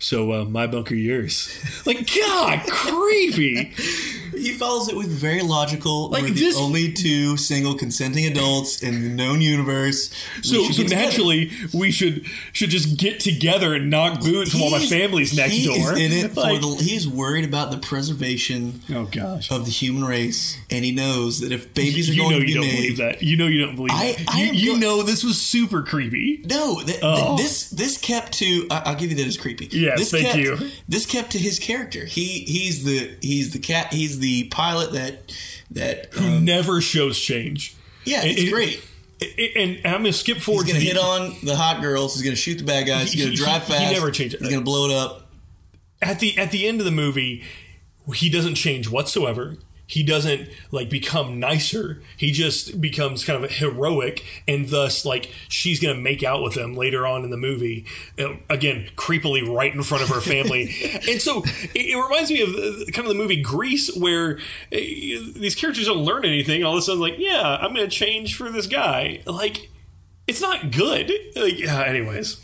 "So uh, my bunker, yours." Like God, creepy. He follows it with very logical. Like we're this- the only two single consenting adults in the known universe. So, so get together. naturally, we should should just get together and knock boots while my family's next he door. Is in it Like- the. He's worried about the preservation oh gosh. of the human race, and he knows that if babies are you going know to be you don't made, believe that. You know you don't believe I- that. I you you go- know this was super creepy. No, th- th- Oh. this this kept to. I- I'll give you that as creepy. Yes, this thank kept, you. This kept to his character. He he's the he's the cat. He's the pilot that that. Who Um, never shows change. yeah, it's and- great. And, and I'm gonna skip forward. He's gonna to the, hit on the hot girls. He's gonna shoot the bad guys. He's gonna he- drive he fast. never changes. He's gonna blow it up. at the at the end of the movie, he doesn't change whatsoever. He doesn't like become nicer. He just becomes kind of heroic, and thus like she's gonna make out with him later on in the movie. Uh, again, creepily right in front of her family, and so it, it reminds me of uh, kind of the movie Grease, where uh, these characters don't learn anything. All of a sudden, like, yeah, I'm gonna change for this guy. Like, it's not good. Like, yeah, anyways.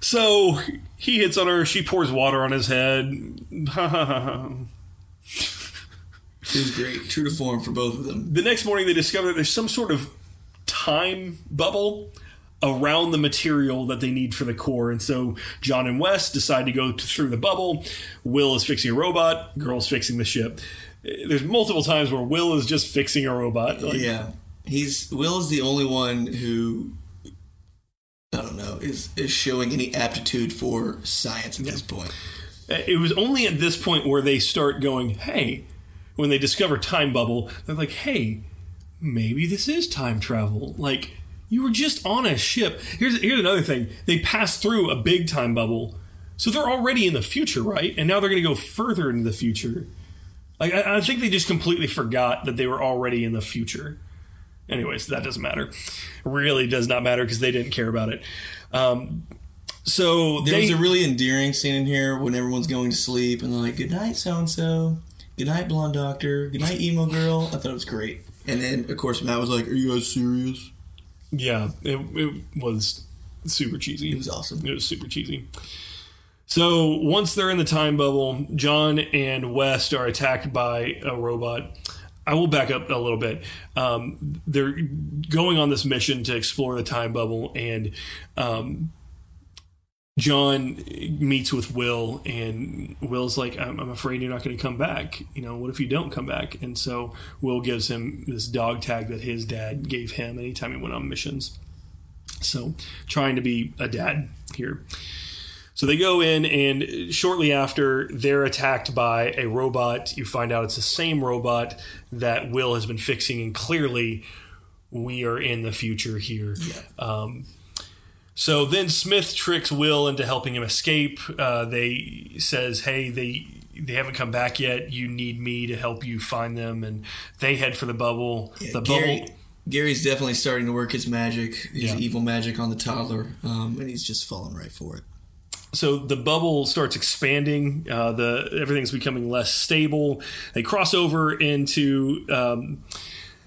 So he hits on her. She pours water on his head. It was great. True to form for both of them. the next morning, they discover that there's some sort of time bubble around the material that they need for the core. And so John and West decide to go to, through the bubble. Will is fixing a robot. Girl's fixing the ship. There's multiple times where Will is just fixing a robot. Like, Yeah, he's Will is the only one who I don't know is is showing any aptitude for science at this point. Uh, it was only at this point where they start going, hey, when they discover time bubble, they're like, hey, maybe this is time travel. Like, you were just on a ship. Here's here's another thing. They passed through a big time bubble. So they're already in the future, right? And now they're gonna go further into the future. Like I, I think they just completely forgot that they were already in the future. Anyways, that doesn't matter. Really does not matter because they didn't care about it. Um, so There they, was a really endearing scene in here when everyone's going to sleep and they're like, "Good night, so and so. Good night, blonde doctor. Good night, emo girl." I thought it was great. And then of course Matt was like, "Are you guys serious?" Yeah, it, it was super cheesy. It was awesome. It was super cheesy. So once they're in the time bubble, John and West are attacked by a robot. I will back up a little bit. Um, they're going on this mission to explore the time bubble, and um, John meets with Will, and Will's like, I'm, I'm afraid you're not going to come back. You know, what if you don't come back? And so Will gives him this dog tag that his dad gave him anytime he went on missions. So, trying to be a dad here. So they go in, and shortly after, they're attacked by a robot. You find out it's the same robot that Will has been fixing, and clearly, we are in the future here. Um, so then Smith tricks Will into helping him escape. Uh, they says, "Hey, they they haven't come back yet. You need me to help you find them." And they head for the bubble. the Gary, bubble. Gary's definitely starting to work his magic, his Yeah. evil magic on the toddler, um, and he's just falling right for it. So the bubble starts expanding. Uh, the everything's becoming less stable. They cross over into um,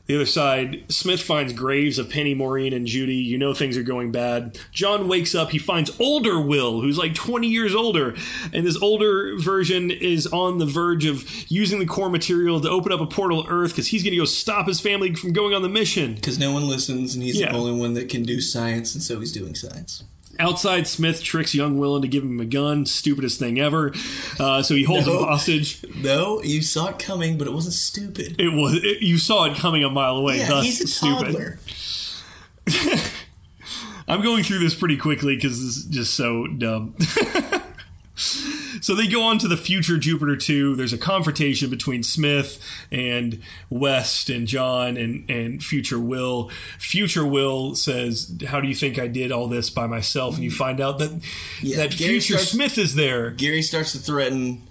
the other side. Smith finds graves of Penny, Maureen, and Judy. You know things are going bad. John wakes up. He finds older Will, who's like 20 years older, and this older version is on the verge of using the core material to open up a portal to Earth because he's going to go stop his family from going on the mission. Because no one listens, and he's Yeah. the only one that can do science, and so he's doing science. Outside, Smith tricks young Will into giving him a gun. Stupidest thing ever. Uh, so he holds No. him hostage. No, you saw it coming, but it wasn't stupid. It was it, you saw it coming a mile away. yeah, thus he's a stupid. toddler. I'm going through this pretty quickly because this is just so dumb. so they go on to the future Jupiter 2. There's a confrontation between Smith and West and John and, and future Will. Future Will says, How do you think I did all this by myself? And you find out that, Yeah, that Gary future starts- Smith is there. Gary starts to threaten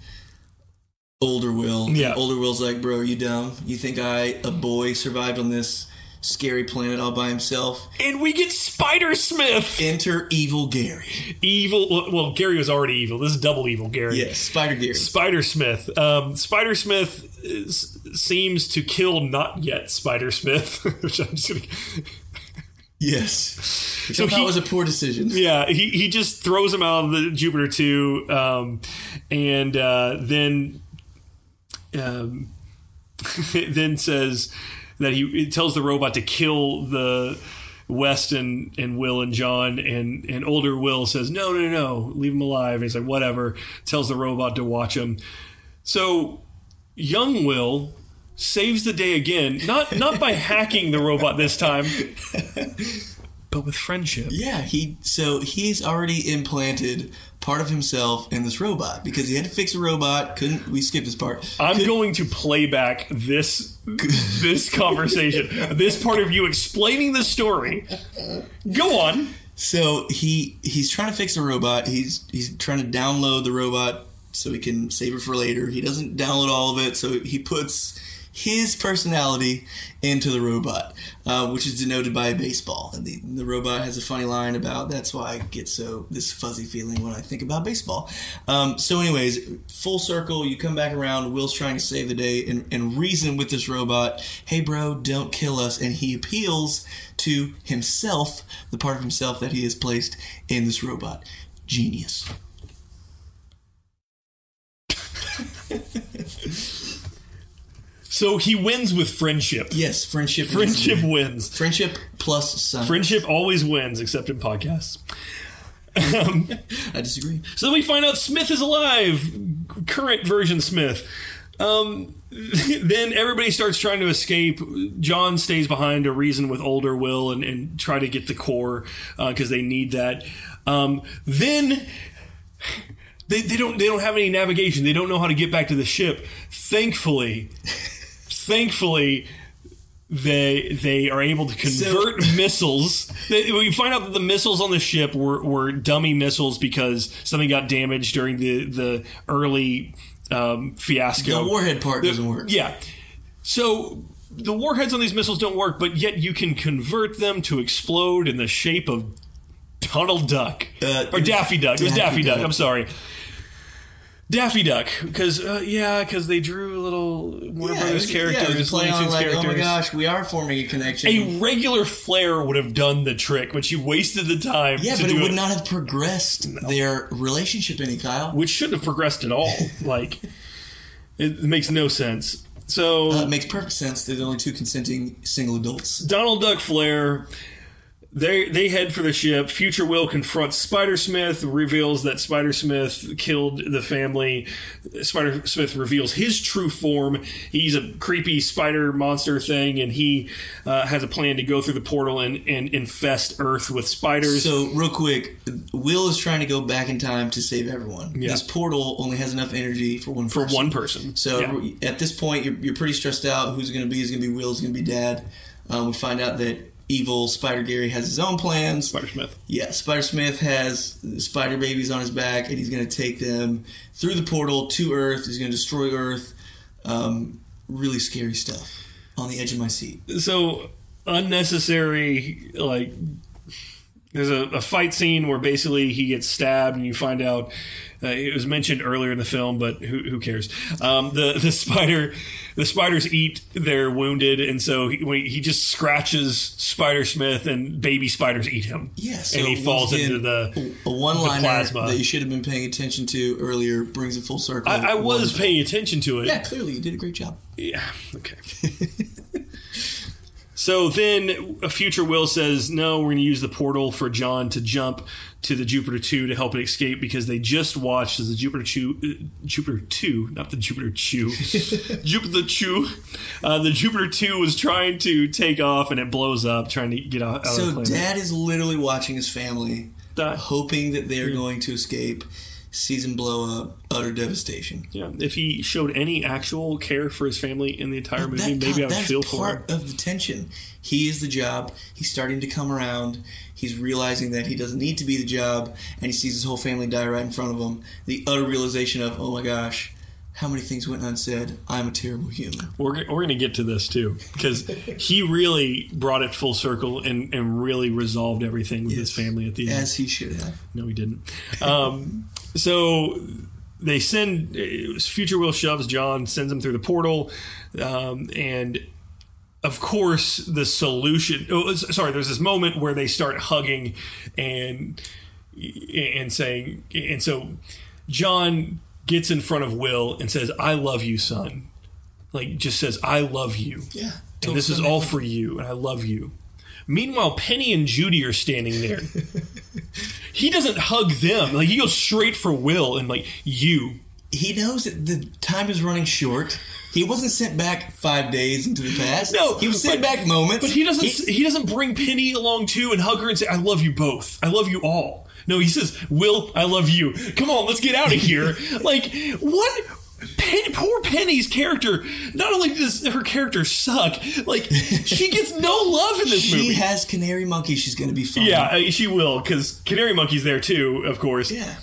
older Will. Yeah. Older Will's like, bro, are you dumb? You think I, a boy, survived on this scary planet all by himself? And we get Spider Smith. Enter evil Gary. Evil. Well, Gary was already evil. This is double evil Gary. Yes, Spider Gary. Spider Smith. Um, Spider Smith is, seems to kill not yet Spider Smith, which I'm just gonna. Yes. Which So he- was a poor decision. Yeah, he, he just throws him out of the Jupiter 2, um, and uh, then um, then says that he it tells the robot to kill the West and, and Will and John, and, and older Will says, No, no, no, leave him alive. And he's like, Whatever. Tells the robot to watch him. So young Will saves the day again, not not by hacking the robot this time, but with friendship. Yeah, he so he's already implanted part of himself in this robot because he had to fix a robot. Couldn't we skip this part? I'm going to play back this this conversation, this part of you explaining the story. Go on. So he he's trying to fix a robot. He's he's trying to download the robot so he can save it for later. He doesn't download all of it, so he puts his personality into the robot, uh, which is denoted by a baseball. And the, the robot has a funny line about that's why I get so this fuzzy feeling when I think about baseball. Um, so, anyways, full circle, you come back around. Will's trying to save the day and, and reason with this robot. Hey, bro, don't kill us. And he appeals to himself, the part of himself that he has placed in this robot. Genius. So he wins with friendship. Yes, friendship. Friendship wins. Friendship plus science. Friendship always wins, except in podcasts. Um, I disagree. So then we find out Smith is alive, current version Smith. Um, then everybody starts trying to escape. John stays behind to reason with older Will and, and try to get the core because they need that. Um, then they, they don't they don't have any navigation. They don't know how to get back to the ship. Thankfully, thankfully they they are able to convert missiles. They, we find out that the missiles on the ship were, were dummy missiles because something got damaged during the the early um, fiasco. The warhead part doesn't work. Yeah. So the warheads on these missiles don't work, but yet you can convert them to explode in the shape of Donald Duck Uh, or Daffy Duck. It was Daffy Daffy Duck. Duck. I'm sorry. Daffy Duck, because uh, yeah, because they drew a little Warner Yeah, it Brothers yeah, it characters, play on like, oh my gosh, we are forming a connection. A regular flare would have done the trick, but you wasted the time. yeah, but it would not have progressed their relationship any, Kyle. which shouldn't have progressed at all. like, it makes no sense. So Uh, it makes perfect sense. They're the only two consenting single adults. Donald Duck Flare they they head for the ship. Future Will confronts Spider Smith, reveals that Spider Smith killed the family. Spider Smith reveals his true form. He's a creepy spider monster thing, and he uh, has a plan to go through the portal and, and infest Earth with spiders. So, real quick, Will is trying to go back in time to save everyone. Yeah. This portal only has enough energy for one for person. one person. So Yeah. at this point, you're, you're pretty stressed out. Who's going to be? Is going to be Will? Is going to be Dad? Um, we find out that evil Spider Gary has his own plans. Spider Smith. Yeah, Spider Smith has spider babies on his back, and he's going to take them through the portal to Earth. He's going to destroy Earth. Um, really scary stuff. On the edge of my seat. so unnecessary like there's a, a fight scene where basically he gets stabbed and you find out uh, it was mentioned earlier in the film but who, who cares um, the the spider the spiders eat their wounded and so he, he, just scratches spider smith and baby spiders eat him Yeah, so and he falls again, into the a one the liner that you should have been paying attention to earlier brings it full circle. I, I was paying attention to it Yeah, clearly you did a great job. Yeah. Okay. so then a future Will says, no, we're going to use the portal for John to jump to the Jupiter 2 to help it escape because they just watched as the Jupiter 2, uh, Jupiter 2, not the Jupiter 2, Jupiter 2, uh, the Jupiter 2 was trying to take off and it blows up trying to get out, out of the So dad is literally watching his family, hoping that they're going to escape. Him blow up, utter devastation. yeah, if he showed any actual care for his family in the entire movie, That- maybe I would feel for him. part of the tension. He is the job. He's starting to come around. He's realizing that he doesn't need to be the job, and he sees his whole family die right in front of him. The utter realization of, oh my gosh, how many things went unsaid? I'm a terrible human. We're, we're going to get to this too because he really brought it full circle and, and really resolved everything with his family at the end. As he should have. No, he didn't. Um, so they send Future Will shoves John, sends him through the portal, um, and of course the solution. Oh, sorry, there's this moment where they start hugging and and saying, and so John gets in front of Will and says, "I love you, son." Like just says, "I love you." Yeah. and this is all for you, and I love you. Meanwhile, Penny and Judy are standing there. he doesn't hug them; like he goes straight for Will and like you. He knows that the time is running short. He wasn't sent back five days into the past. No, he was sent but- back moments. But he doesn't. He, doesn't bring Penny along too and hug her and say, "I love you both. I love you all." No, he says, "Will, I love you. Come on, let's get out of here." like what? Pen, poor Penny's character. Not only does her character suck, like she gets no love in this she movie. She has canary monkey. She's going to be fine. Yeah, uh, she will because Canary Monkey's there too, of course. Yeah.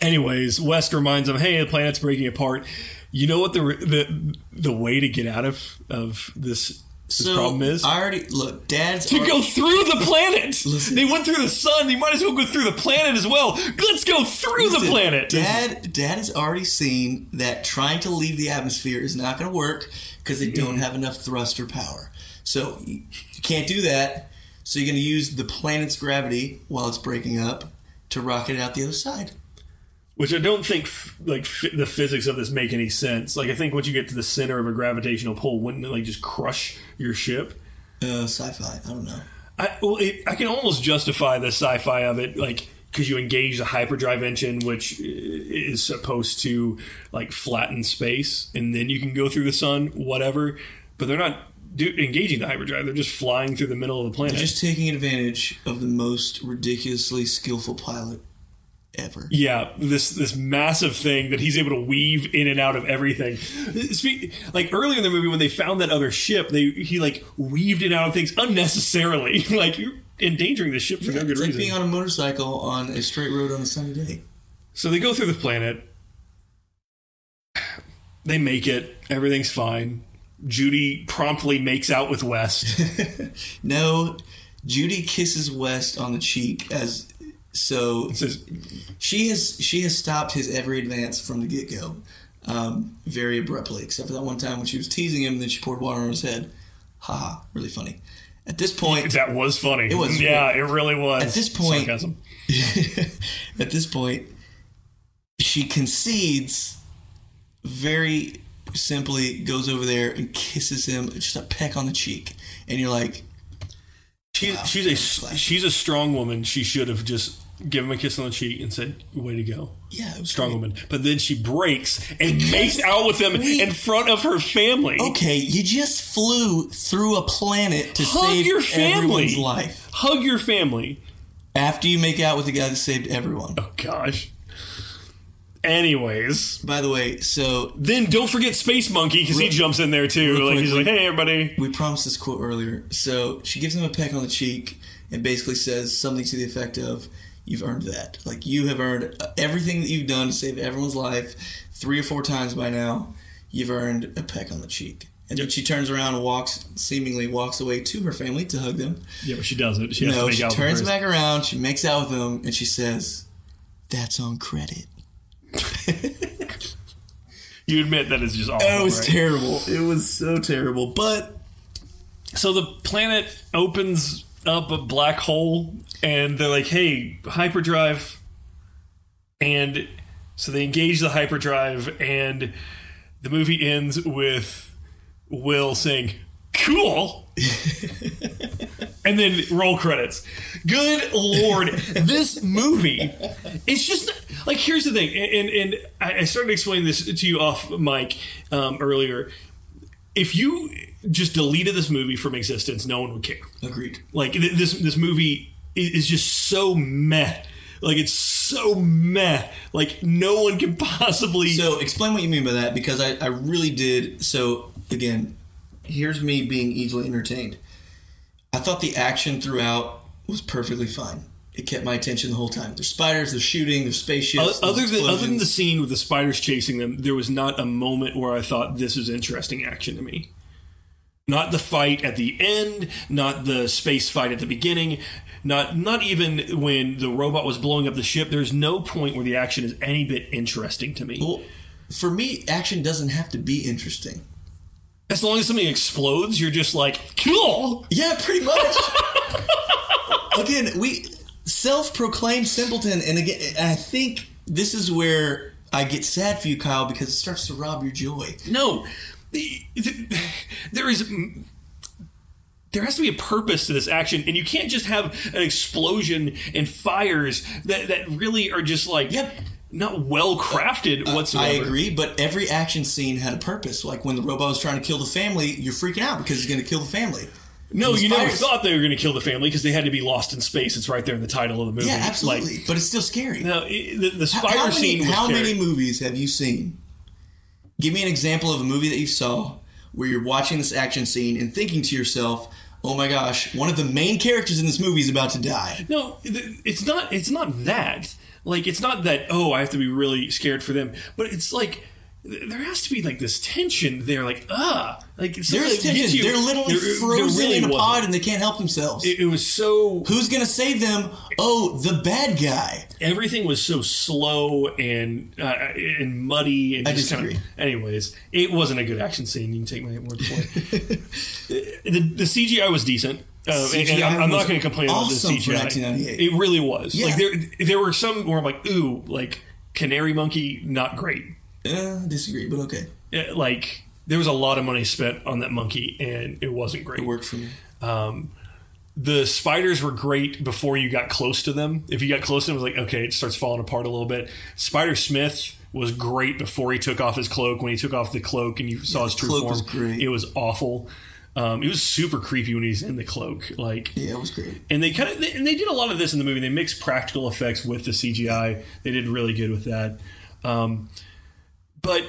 Anyways, West reminds them, "Hey, the planet's breaking apart. You know what the the the way to get out of of this this So problem is? I already look. Dad's to already- go through the planet. Listen. They went through the sun. They might as well go through the planet as well. Let's go through the planet. Dad, Dad has already seen that trying to leave the atmosphere is not going to work because they don't have enough thrust or power. So you you can't do that. So you're going to use the planet's gravity while it's breaking up to rocket it out the other side. Which I don't think f- like f- the physics of this make any sense. Like I think once you get to the center of a gravitational pull, wouldn't it like just crush your ship? Uh, sci-fi. I don't know. I well, it, I can almost justify the sci-fi of it, like because you engage the hyperdrive engine, which is supposed to like flatten space, and then you can go through the sun, whatever. But they're not do, engaging the hyperdrive; they're just flying through the middle of the planet. They're just taking advantage of the most ridiculously skillful pilot ever. Yeah, this this massive thing that he's able to weave in and out of everything. Speak, like earlier in the movie when they found that other ship, they he like weaved in and out of things unnecessarily. like you're endangering the ship for no good it's like reason. being on a motorcycle on a straight road on a sunny day. so they go through the planet. They make it. Everything's fine. Judy promptly makes out with West. No, Judy kisses West on the cheek as so she has she has stopped his every advance from the get go, um, very abruptly. Except for that one time when she was teasing him, and then she poured water on his head. Ha! really funny. At this point, that was funny. It was- Yeah, it really was. At this point- sarcasm. at this point, she concedes. Very simply, goes over there and kisses him just a peck on the cheek, and you're like, She, Wow, she's a she's a strong woman. She should have just given him a kiss on the cheek and said, "Way to go." Yeah, strong great. woman. But then she breaks and makes out with him in front of her family. Okay, you just flew through a planet to Hug save your family. everyone's life. Hug your family. After you make out with the guy that saved everyone. Oh gosh. Anyways, By the way, so then don't forget Space Monkey because he jumps in there too. Like he's like, "Hey, everybody." we promised this quote earlier. So she gives him a peck on the cheek and basically says something to the effect of, "You've earned that. Like you have earned everything that you've done to save everyone's life three or four times by now. You've earned a peck on the cheek." And then she turns around and walks, seemingly walks away to her family to hug them. Yeah, but she doesn't. She has to no, she turns back around, she makes out with them, and she says, "That's on credit." You admit that it's just awful. It was right? terrible. It was so terrible. But So the planet opens up a black hole, and they're like, "Hey, hyperdrive," and so they engage the hyperdrive, and the movie ends with Will saying, "Cool." and then roll credits. Good lord, this movie it's just like here's the thing, and and, I started explaining this to you off mic um, earlier. If you just deleted this movie from existence, no one would care. agreed. Like th- this this movie is just so meh. Like it's so meh. Like no one can possibly. So explain what you mean by that because I, I really did. So again, here's me being easily entertained. I thought the action throughout was perfectly fine. It kept my attention the whole time. There's spiders, there's shooting, there's spaceships. Other there's than other than the scene with the spiders chasing them, there was not a moment where I thought this is interesting action to me. Not the fight at the end, not the space fight at the beginning, not not even when the robot was blowing up the ship. There's no point where the action is any bit interesting to me. Well, for me, action doesn't have to be interesting. As long as something explodes, you're just like, cool. Yeah, pretty much. again, we self-proclaimed simpleton, and again, I think this is where I get sad for you, Kyle, because it starts to rob your joy. No, the- the- there is. There has to be a purpose to this action, and you can't just have an explosion and fires that, that really are just like Yep. not well crafted uh, whatsoever. I agree, but every action scene had a purpose. Like when the robot was trying to kill the family, you're freaking out because he's going to kill the family. No, you never thought they were going to kill the family because they had to be lost in space. It's right there in the title of the movie. Yeah, absolutely. Like, but it's still scary. no, it- the, the spider how many, scene how scary. many movies have you seen? Give me an example of a movie that you saw where you're watching this action scene and thinking to yourself, "Oh my gosh, one of the main characters in this movie is about to die." No, it's not. It's not that. Like, it's not that. Oh, I have to be really scared for them. But it's like there has to be like this tension there. Like, ah, like something There's tension. you- They're literally there- there frozen really in a pod and they can't help themselves. It, it was so. Who's going to save them? Oh, the bad guy. Everything was so slow and uh, and muddy and I just disagree. Kind of, anyways, it wasn't a good action scene. You can take my word for it. the, the CGI was decent. Uh, and- and I'm, I'm not going to complain awesome about the CGI. 1998. It really was. Yeah. Like there, there were some where I'm like, ooh, like Canary Monkey, not great. Uh, disagree, but okay. Uh, Like there was a lot of money spent on that monkey, and it wasn't great. It worked for me. Um, the spiders were great before you got close to them. If you got close to them, it was like, okay, it starts falling apart a little bit. Spider Smith was great before he took off his cloak. When he took off the cloak and you saw his true form, was it was awful. Um, it was super creepy when he's in the cloak. Like, Yeah, it was great. and they kind of and they did a lot of this in the movie. They mixed practical effects with the CGI. They did really good with that. Um, but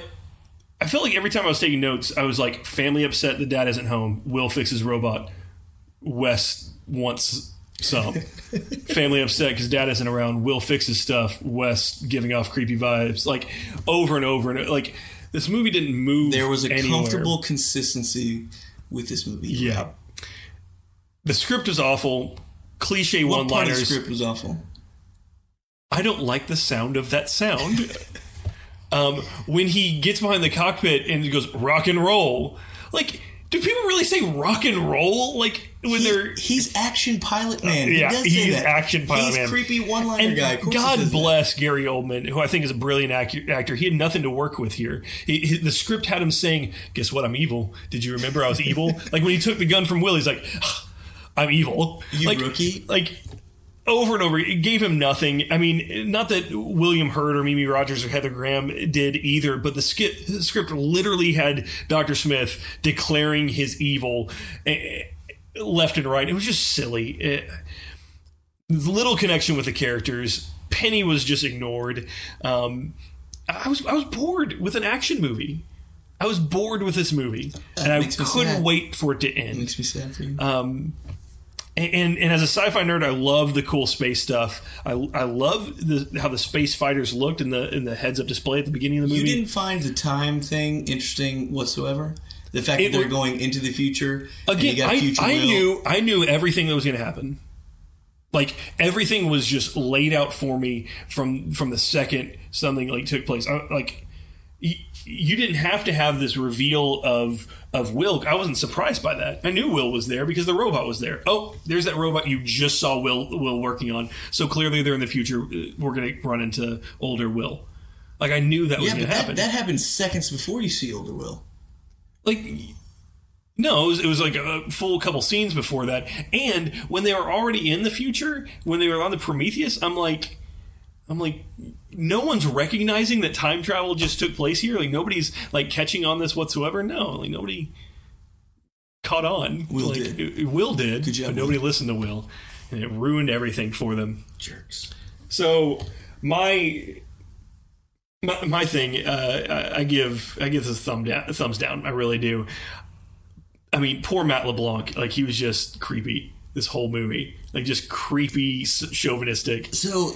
I felt like every time I was taking notes, I was like, "Family upset. The dad isn't home. Will fixes robot. West wants some. Family upset because dad isn't around. Will fixes stuff. West giving off creepy vibes. Like over and over and like this movie didn't move. There was a anywhere. comfortable consistency with this movie. Yeah. The script is awful. Cliche one of the script was awful? I don't like the sound of that sound. um, when he gets behind the cockpit and he goes rock and roll, like, do people really say rock and roll? Like when He- they're he's action pilot man. yeah, he he's that. action pilot he's man. creepy one liner guy. God says that. bless Gary Oldman, who I think is a brilliant acu- actor. He had nothing to work with here. He, he- the script had him saying, "Guess what? I'm evil. Did you remember I was evil?" like when he took the gun from Will, he's like. I'm evil. You like, rookie. Like over and over, it gave him nothing. I mean, not that William Hurt or Mimi Rogers or Heather Graham did either, but the skip, the script literally had Dr. Smith declaring his evil eh, left and right. It was just silly. It, little connection with the characters. Penny was just ignored. Um, I was I was bored with an action movie. I was bored with this movie, and I couldn't wait for it to end. It Makes me sad for you. Um, and, and and as a sci-fi nerd, I love the cool space stuff. I, I love the, how the space fighters looked in the in the heads-up display at the beginning of the movie. you didn't find the time thing interesting whatsoever. The fact It that they're going into the future. and you Again, got I, future I knew I knew everything that was going to happen. Like everything was just laid out for me from from the second something like took place. I, like you didn't have to have this reveal of of Will. I wasn't surprised by that. I knew Will was there because the robot was there. Oh, there's that robot you just saw Will Will working on. So clearly, they're in the future. uh, We're going to run into older Will. Like I knew that was Yeah, going but to that, happen. that happened seconds before you see older Will. like no it was, it was like a full couple scenes before that and when they were already in the future when they were on the prometheus i'm like i'm like no one's recognizing that time travel just took place here like nobody's like catching on this whatsoever no like nobody caught on Will like, did. it- it- will did Good job, but nobody listened to will and it ruined everything for them Jerks. so my my, my thing, uh, I I give I give this a thumb down, thumbs down. I really do. I mean, poor Matt LeBlanc. Like he was just creepy. This whole movie, like just creepy, chauvinistic. So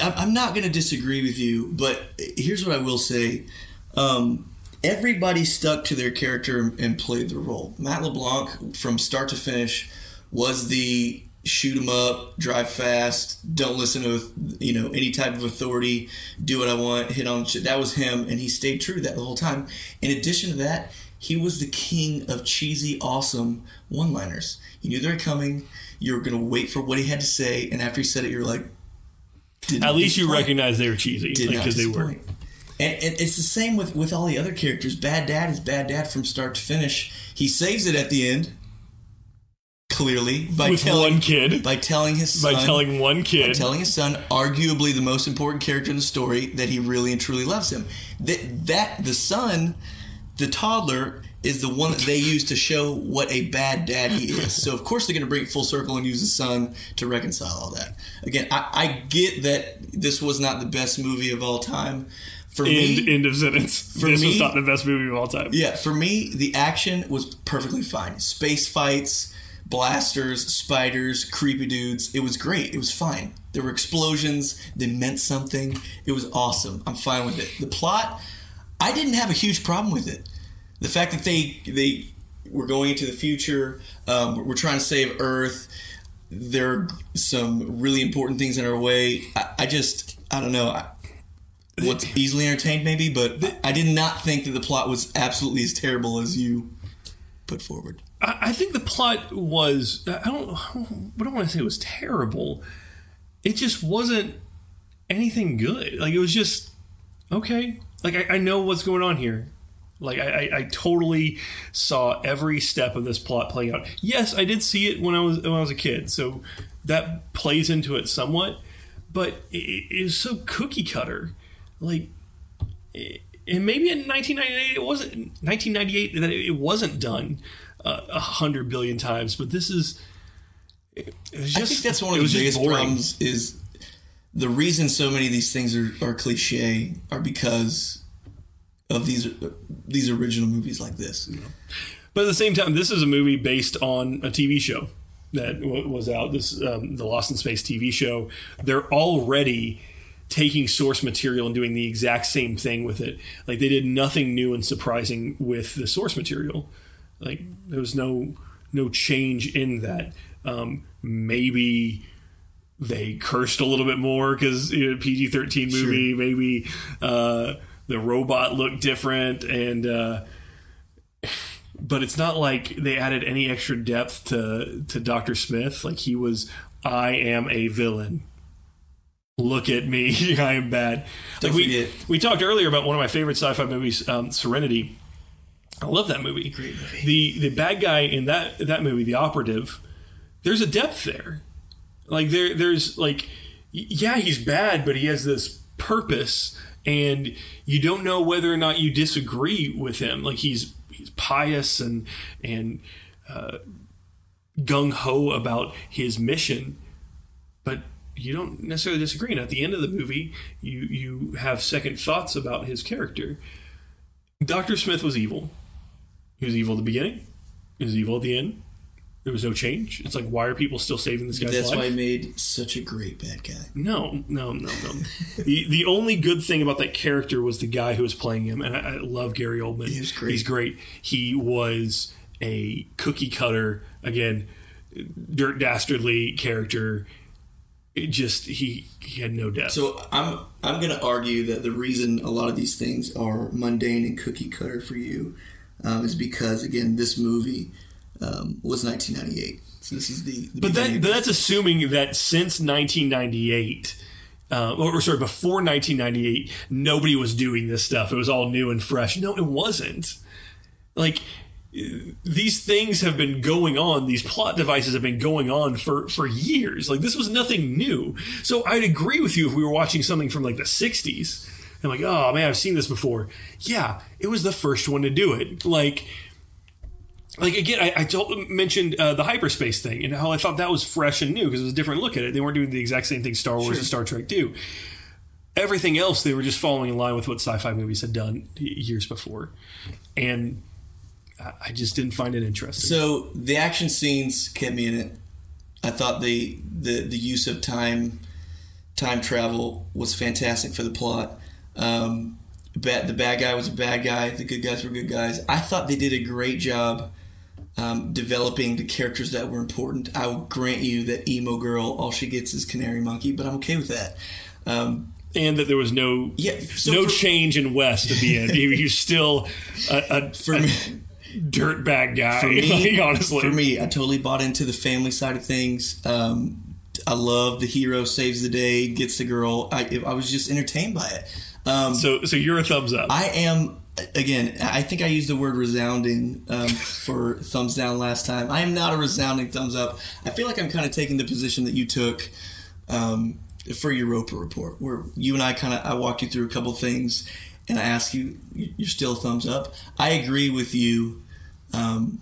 I'm not going to disagree with you, but here's what I will say. Um, everybody stuck to their character and- played their role. Matt LeBlanc, from start to finish, was the shoot 'em up, drive fast, don't listen to you know any type of authority, do what I want, hit on shit. That was him, and he stayed true that the whole time. In addition to that, he was the king of cheesy, awesome one-liners. You knew they were coming. You were gonna wait for what he had to say, and after he said it, you're like, did At least you recognize they were cheesy because they were. And, and it's the same with, with all the other characters. Bad Dad is Bad Dad from start to finish. He saves it at the end, clearly by With telling one kid. by telling his son, By telling one kid. by kid, telling his son, arguably the most important character in the story, that he really and truly loves him. That that the son, the toddler, is the one that they use to show what a bad dad he is. So of course they're going to bring it full circle and use the son to reconcile all that. Again, I, I get that this was not the best movie of all time. For end, me, end of sentence. For this was not the best movie of all time. yeah, for me, the action was perfectly fine. Space fights, blasters, spiders, creepy dudes. It was great. It was fine. There were explosions. They meant something. It was awesome. I'm fine with it. The plot, I didn't have a huge problem with it. The fact that they they were going into the future, um, we're trying to save Earth. There are some really important things in our way. I, I just, I don't know. I, what's easily entertained maybe but i did not think that the plot was absolutely as terrible as you put forward I, I think the plot was. I don't. I don't want to say it was terrible. It just wasn't anything good. Like it was just okay. Like I, I know what's going on here. Like I, I, I totally saw every step of this plot playing out. Yes, I did see it when I was when I was a kid, so that plays into it somewhat. But it, it was so cookie cutter. Like and maybe in 1998 it wasn't 1998 that it wasn't done uh, a hundred billion times but this is it just, i think that's one of the biggest problems is the reason so many of these things are, are cliche are because of these these original movies like this. But at the same time this is a movie based on a tv show that w- was out. This um, the lost in space tv show. They're already taking source material and doing the exact same thing with it. Like they did nothing new and surprising with the source material. Like there was no no change in that. Um, maybe they cursed a little bit more because you know, PG thirteen movie. Maybe uh, the robot looked different, and uh, but it's not like they added any extra depth to to Doctor Smith. Like he was, I am a villain. Look at me, I am bad. Like we we talked earlier about one of my favorite sci-fi movies, um, Serenity. I love that movie. Great movie. The the bad guy in that that movie, the operative, there's a depth there. Like there, there's like, yeah, he's bad, but he has this purpose, and you don't know whether or not you disagree with him. Like he's he's pious and and uh, gung ho about his mission, but you don't necessarily disagree. And at the end of the movie, you you have second thoughts about his character. Doctor Smith was evil. He was evil at the beginning. He was evil at the end. There was no change. It's like, why are people still saving this guy's That's life? why I made such a great bad guy. No, no, no, no. the the only good thing about that character was the guy who was playing him, and I, I love Gary Oldman. He was great. He's great. He was a cookie cutter again, dirt dastardly character. It just he he had no depth. So I'm I'm going to argue that the reason a lot of these things are mundane and cookie cutter for you um, is because again this movie um, was 1998. So this is the, the but that but that's assuming that since 1998. Uh, or, or sorry, before 1998, nobody was doing this stuff. It was all new and fresh. No, it wasn't. Like these things have been going on these plot devices have been going on for for years like this was nothing new so i'd agree with you if we were watching something from like the 60s and like oh man i've seen this before yeah it was the first one to do it like like again i, I told, mentioned uh, the hyperspace thing and how i thought that was fresh and new because it was a different look at it they weren't doing the exact same thing star wars and star trek do everything else they were just following in line with what sci-fi movies had done years before and I just didn't find it interesting. So the action scenes kept me in it. I thought the the the use of time time travel was fantastic for the plot. Um, the bad guy was a bad guy. The good guys were good guys. I thought they did a great job um, developing the characters that were important. I will grant you that emo girl, all she gets is canary monkey, but I'm okay with that. Um, and that there was no yeah, so no for, change in West at the end. he, was still a, a, for a me, dirtbag guy. For me, like, honestly, for me, I totally bought into the family side of things. Um, I love the hero saves the day, gets the girl. I, I was just entertained by it. Um, so, so you're a thumbs up. I am. Again, I think I used the word resounding um, for thumbs down last time. I am not a resounding thumbs up. I feel like I'm kind of taking the position that you took um, for your Europa report, where you and I kind of I walked you through a couple things, and I asked you, you're still thumbs up. I agree with you um,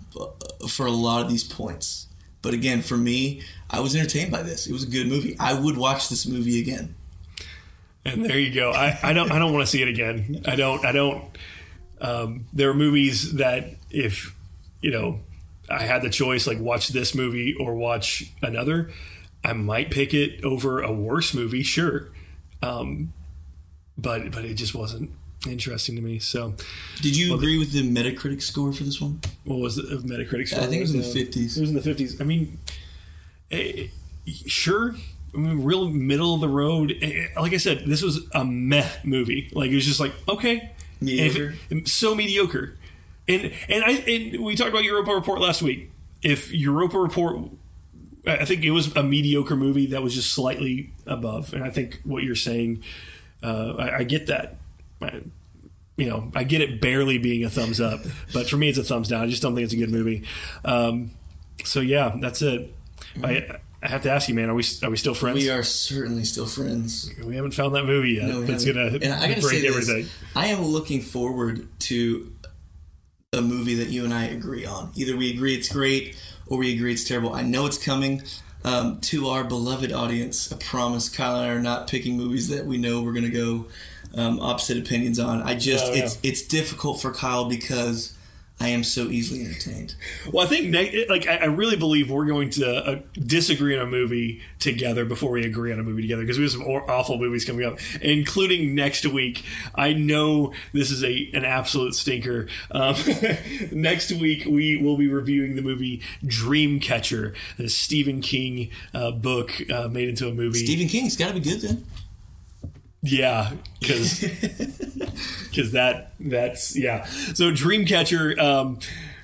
for a lot of these points. But again, for me, I was entertained by this. It was a good movie. I would watch this movie again. And there you go. I, I don't I don't want to see it again. I don't I don't. Um, there are movies that if you know I had the choice, like watch this movie or watch another, I might pick it over a worse movie, sure. Um, but but it just wasn't interesting to me. So, did you well, agree with the Metacritic score for this one? What was the Metacritic score? I think it was in the fifties. It was in the fifties. I mean, eh, sure. I mean, real middle of the road. Eh, like I said, this was a meh movie. Like it was just like okay, mediocre, it, so mediocre. And and I and we talked about Europa Report last week. If Europa Report I think it was a mediocre movie that was just slightly above. And I think what you're saying, uh, I, I, get that. I, you know, I get it barely being a thumbs up, but for me, it's a thumbs down. I just don't think it's a good movie. Um, so yeah, that's it. I, I have to ask you, man, are we are we still friends? We are certainly still friends. We haven't found that movie yet. No, that's gonna and I gotta break say everything. This, I am looking forward to a movie that you and I agree on. Either we agree it's great or we agree it's terrible. I know it's coming. Um, to our beloved audience, I promise Kyle and I are not picking movies that we know we're going to go um, opposite opinions on. I just Oh, yeah. it's it's difficult for Kyle because I am so easily entertained. Well, I think like I really believe we're going to uh, disagree on a movie together before we agree on a movie together because we have some aw- awful movies coming up, including next week. I know this is a an absolute stinker. Um, next week we will be reviewing the movie Dreamcatcher, the Stephen King uh, book uh, made into a movie. Stephen King's got to be good then. Yeah, because because that that's yeah. So Dreamcatcher. Um,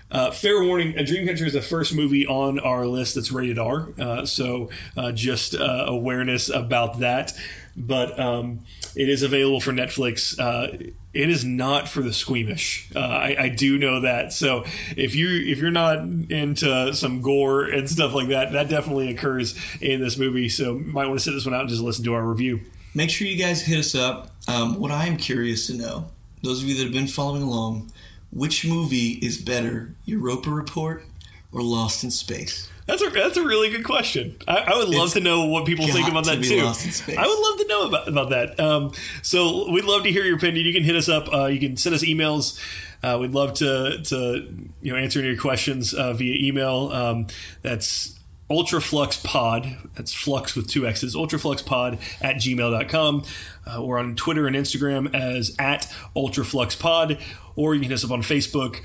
uh, fair warning: A Dreamcatcher is the first movie on our list that's rated R. Uh, so uh, just uh, awareness about that. but um, it is available for Netflix. Uh, it is not for the squeamish. Uh, I, I, do know that. So if you if you're not into some gore and stuff like that, that definitely occurs in this movie. So might want to sit this one out and just listen to our review. Make sure you guys hit us up. Um, what I am curious to know, those of you that have been following along, which movie is better, Europa Report or Lost in Space? That's a that's a really good question. I, I would love it's to know what people think about that too. I would love to know about about that. Um, so we'd love to hear your opinion. You can hit us up. Uh, you can send us emails. Uh, we'd love to to you know answer any of your questions uh, via email. Um, that's ultrafluxxpod that's flux with two x's ultrafluxxpod at gmail.com uh, we're on twitter and instagram as at ultrafluxxpod or you can hit us up on facebook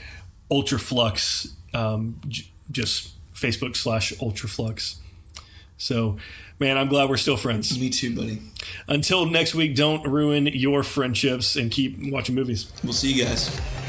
ultrafluxx um, j- just Facebook slash Ultrafluxx. So, man, I'm glad we're still friends. Me too, buddy. Until next week, don't ruin your friendships and keep watching movies. We'll see you guys.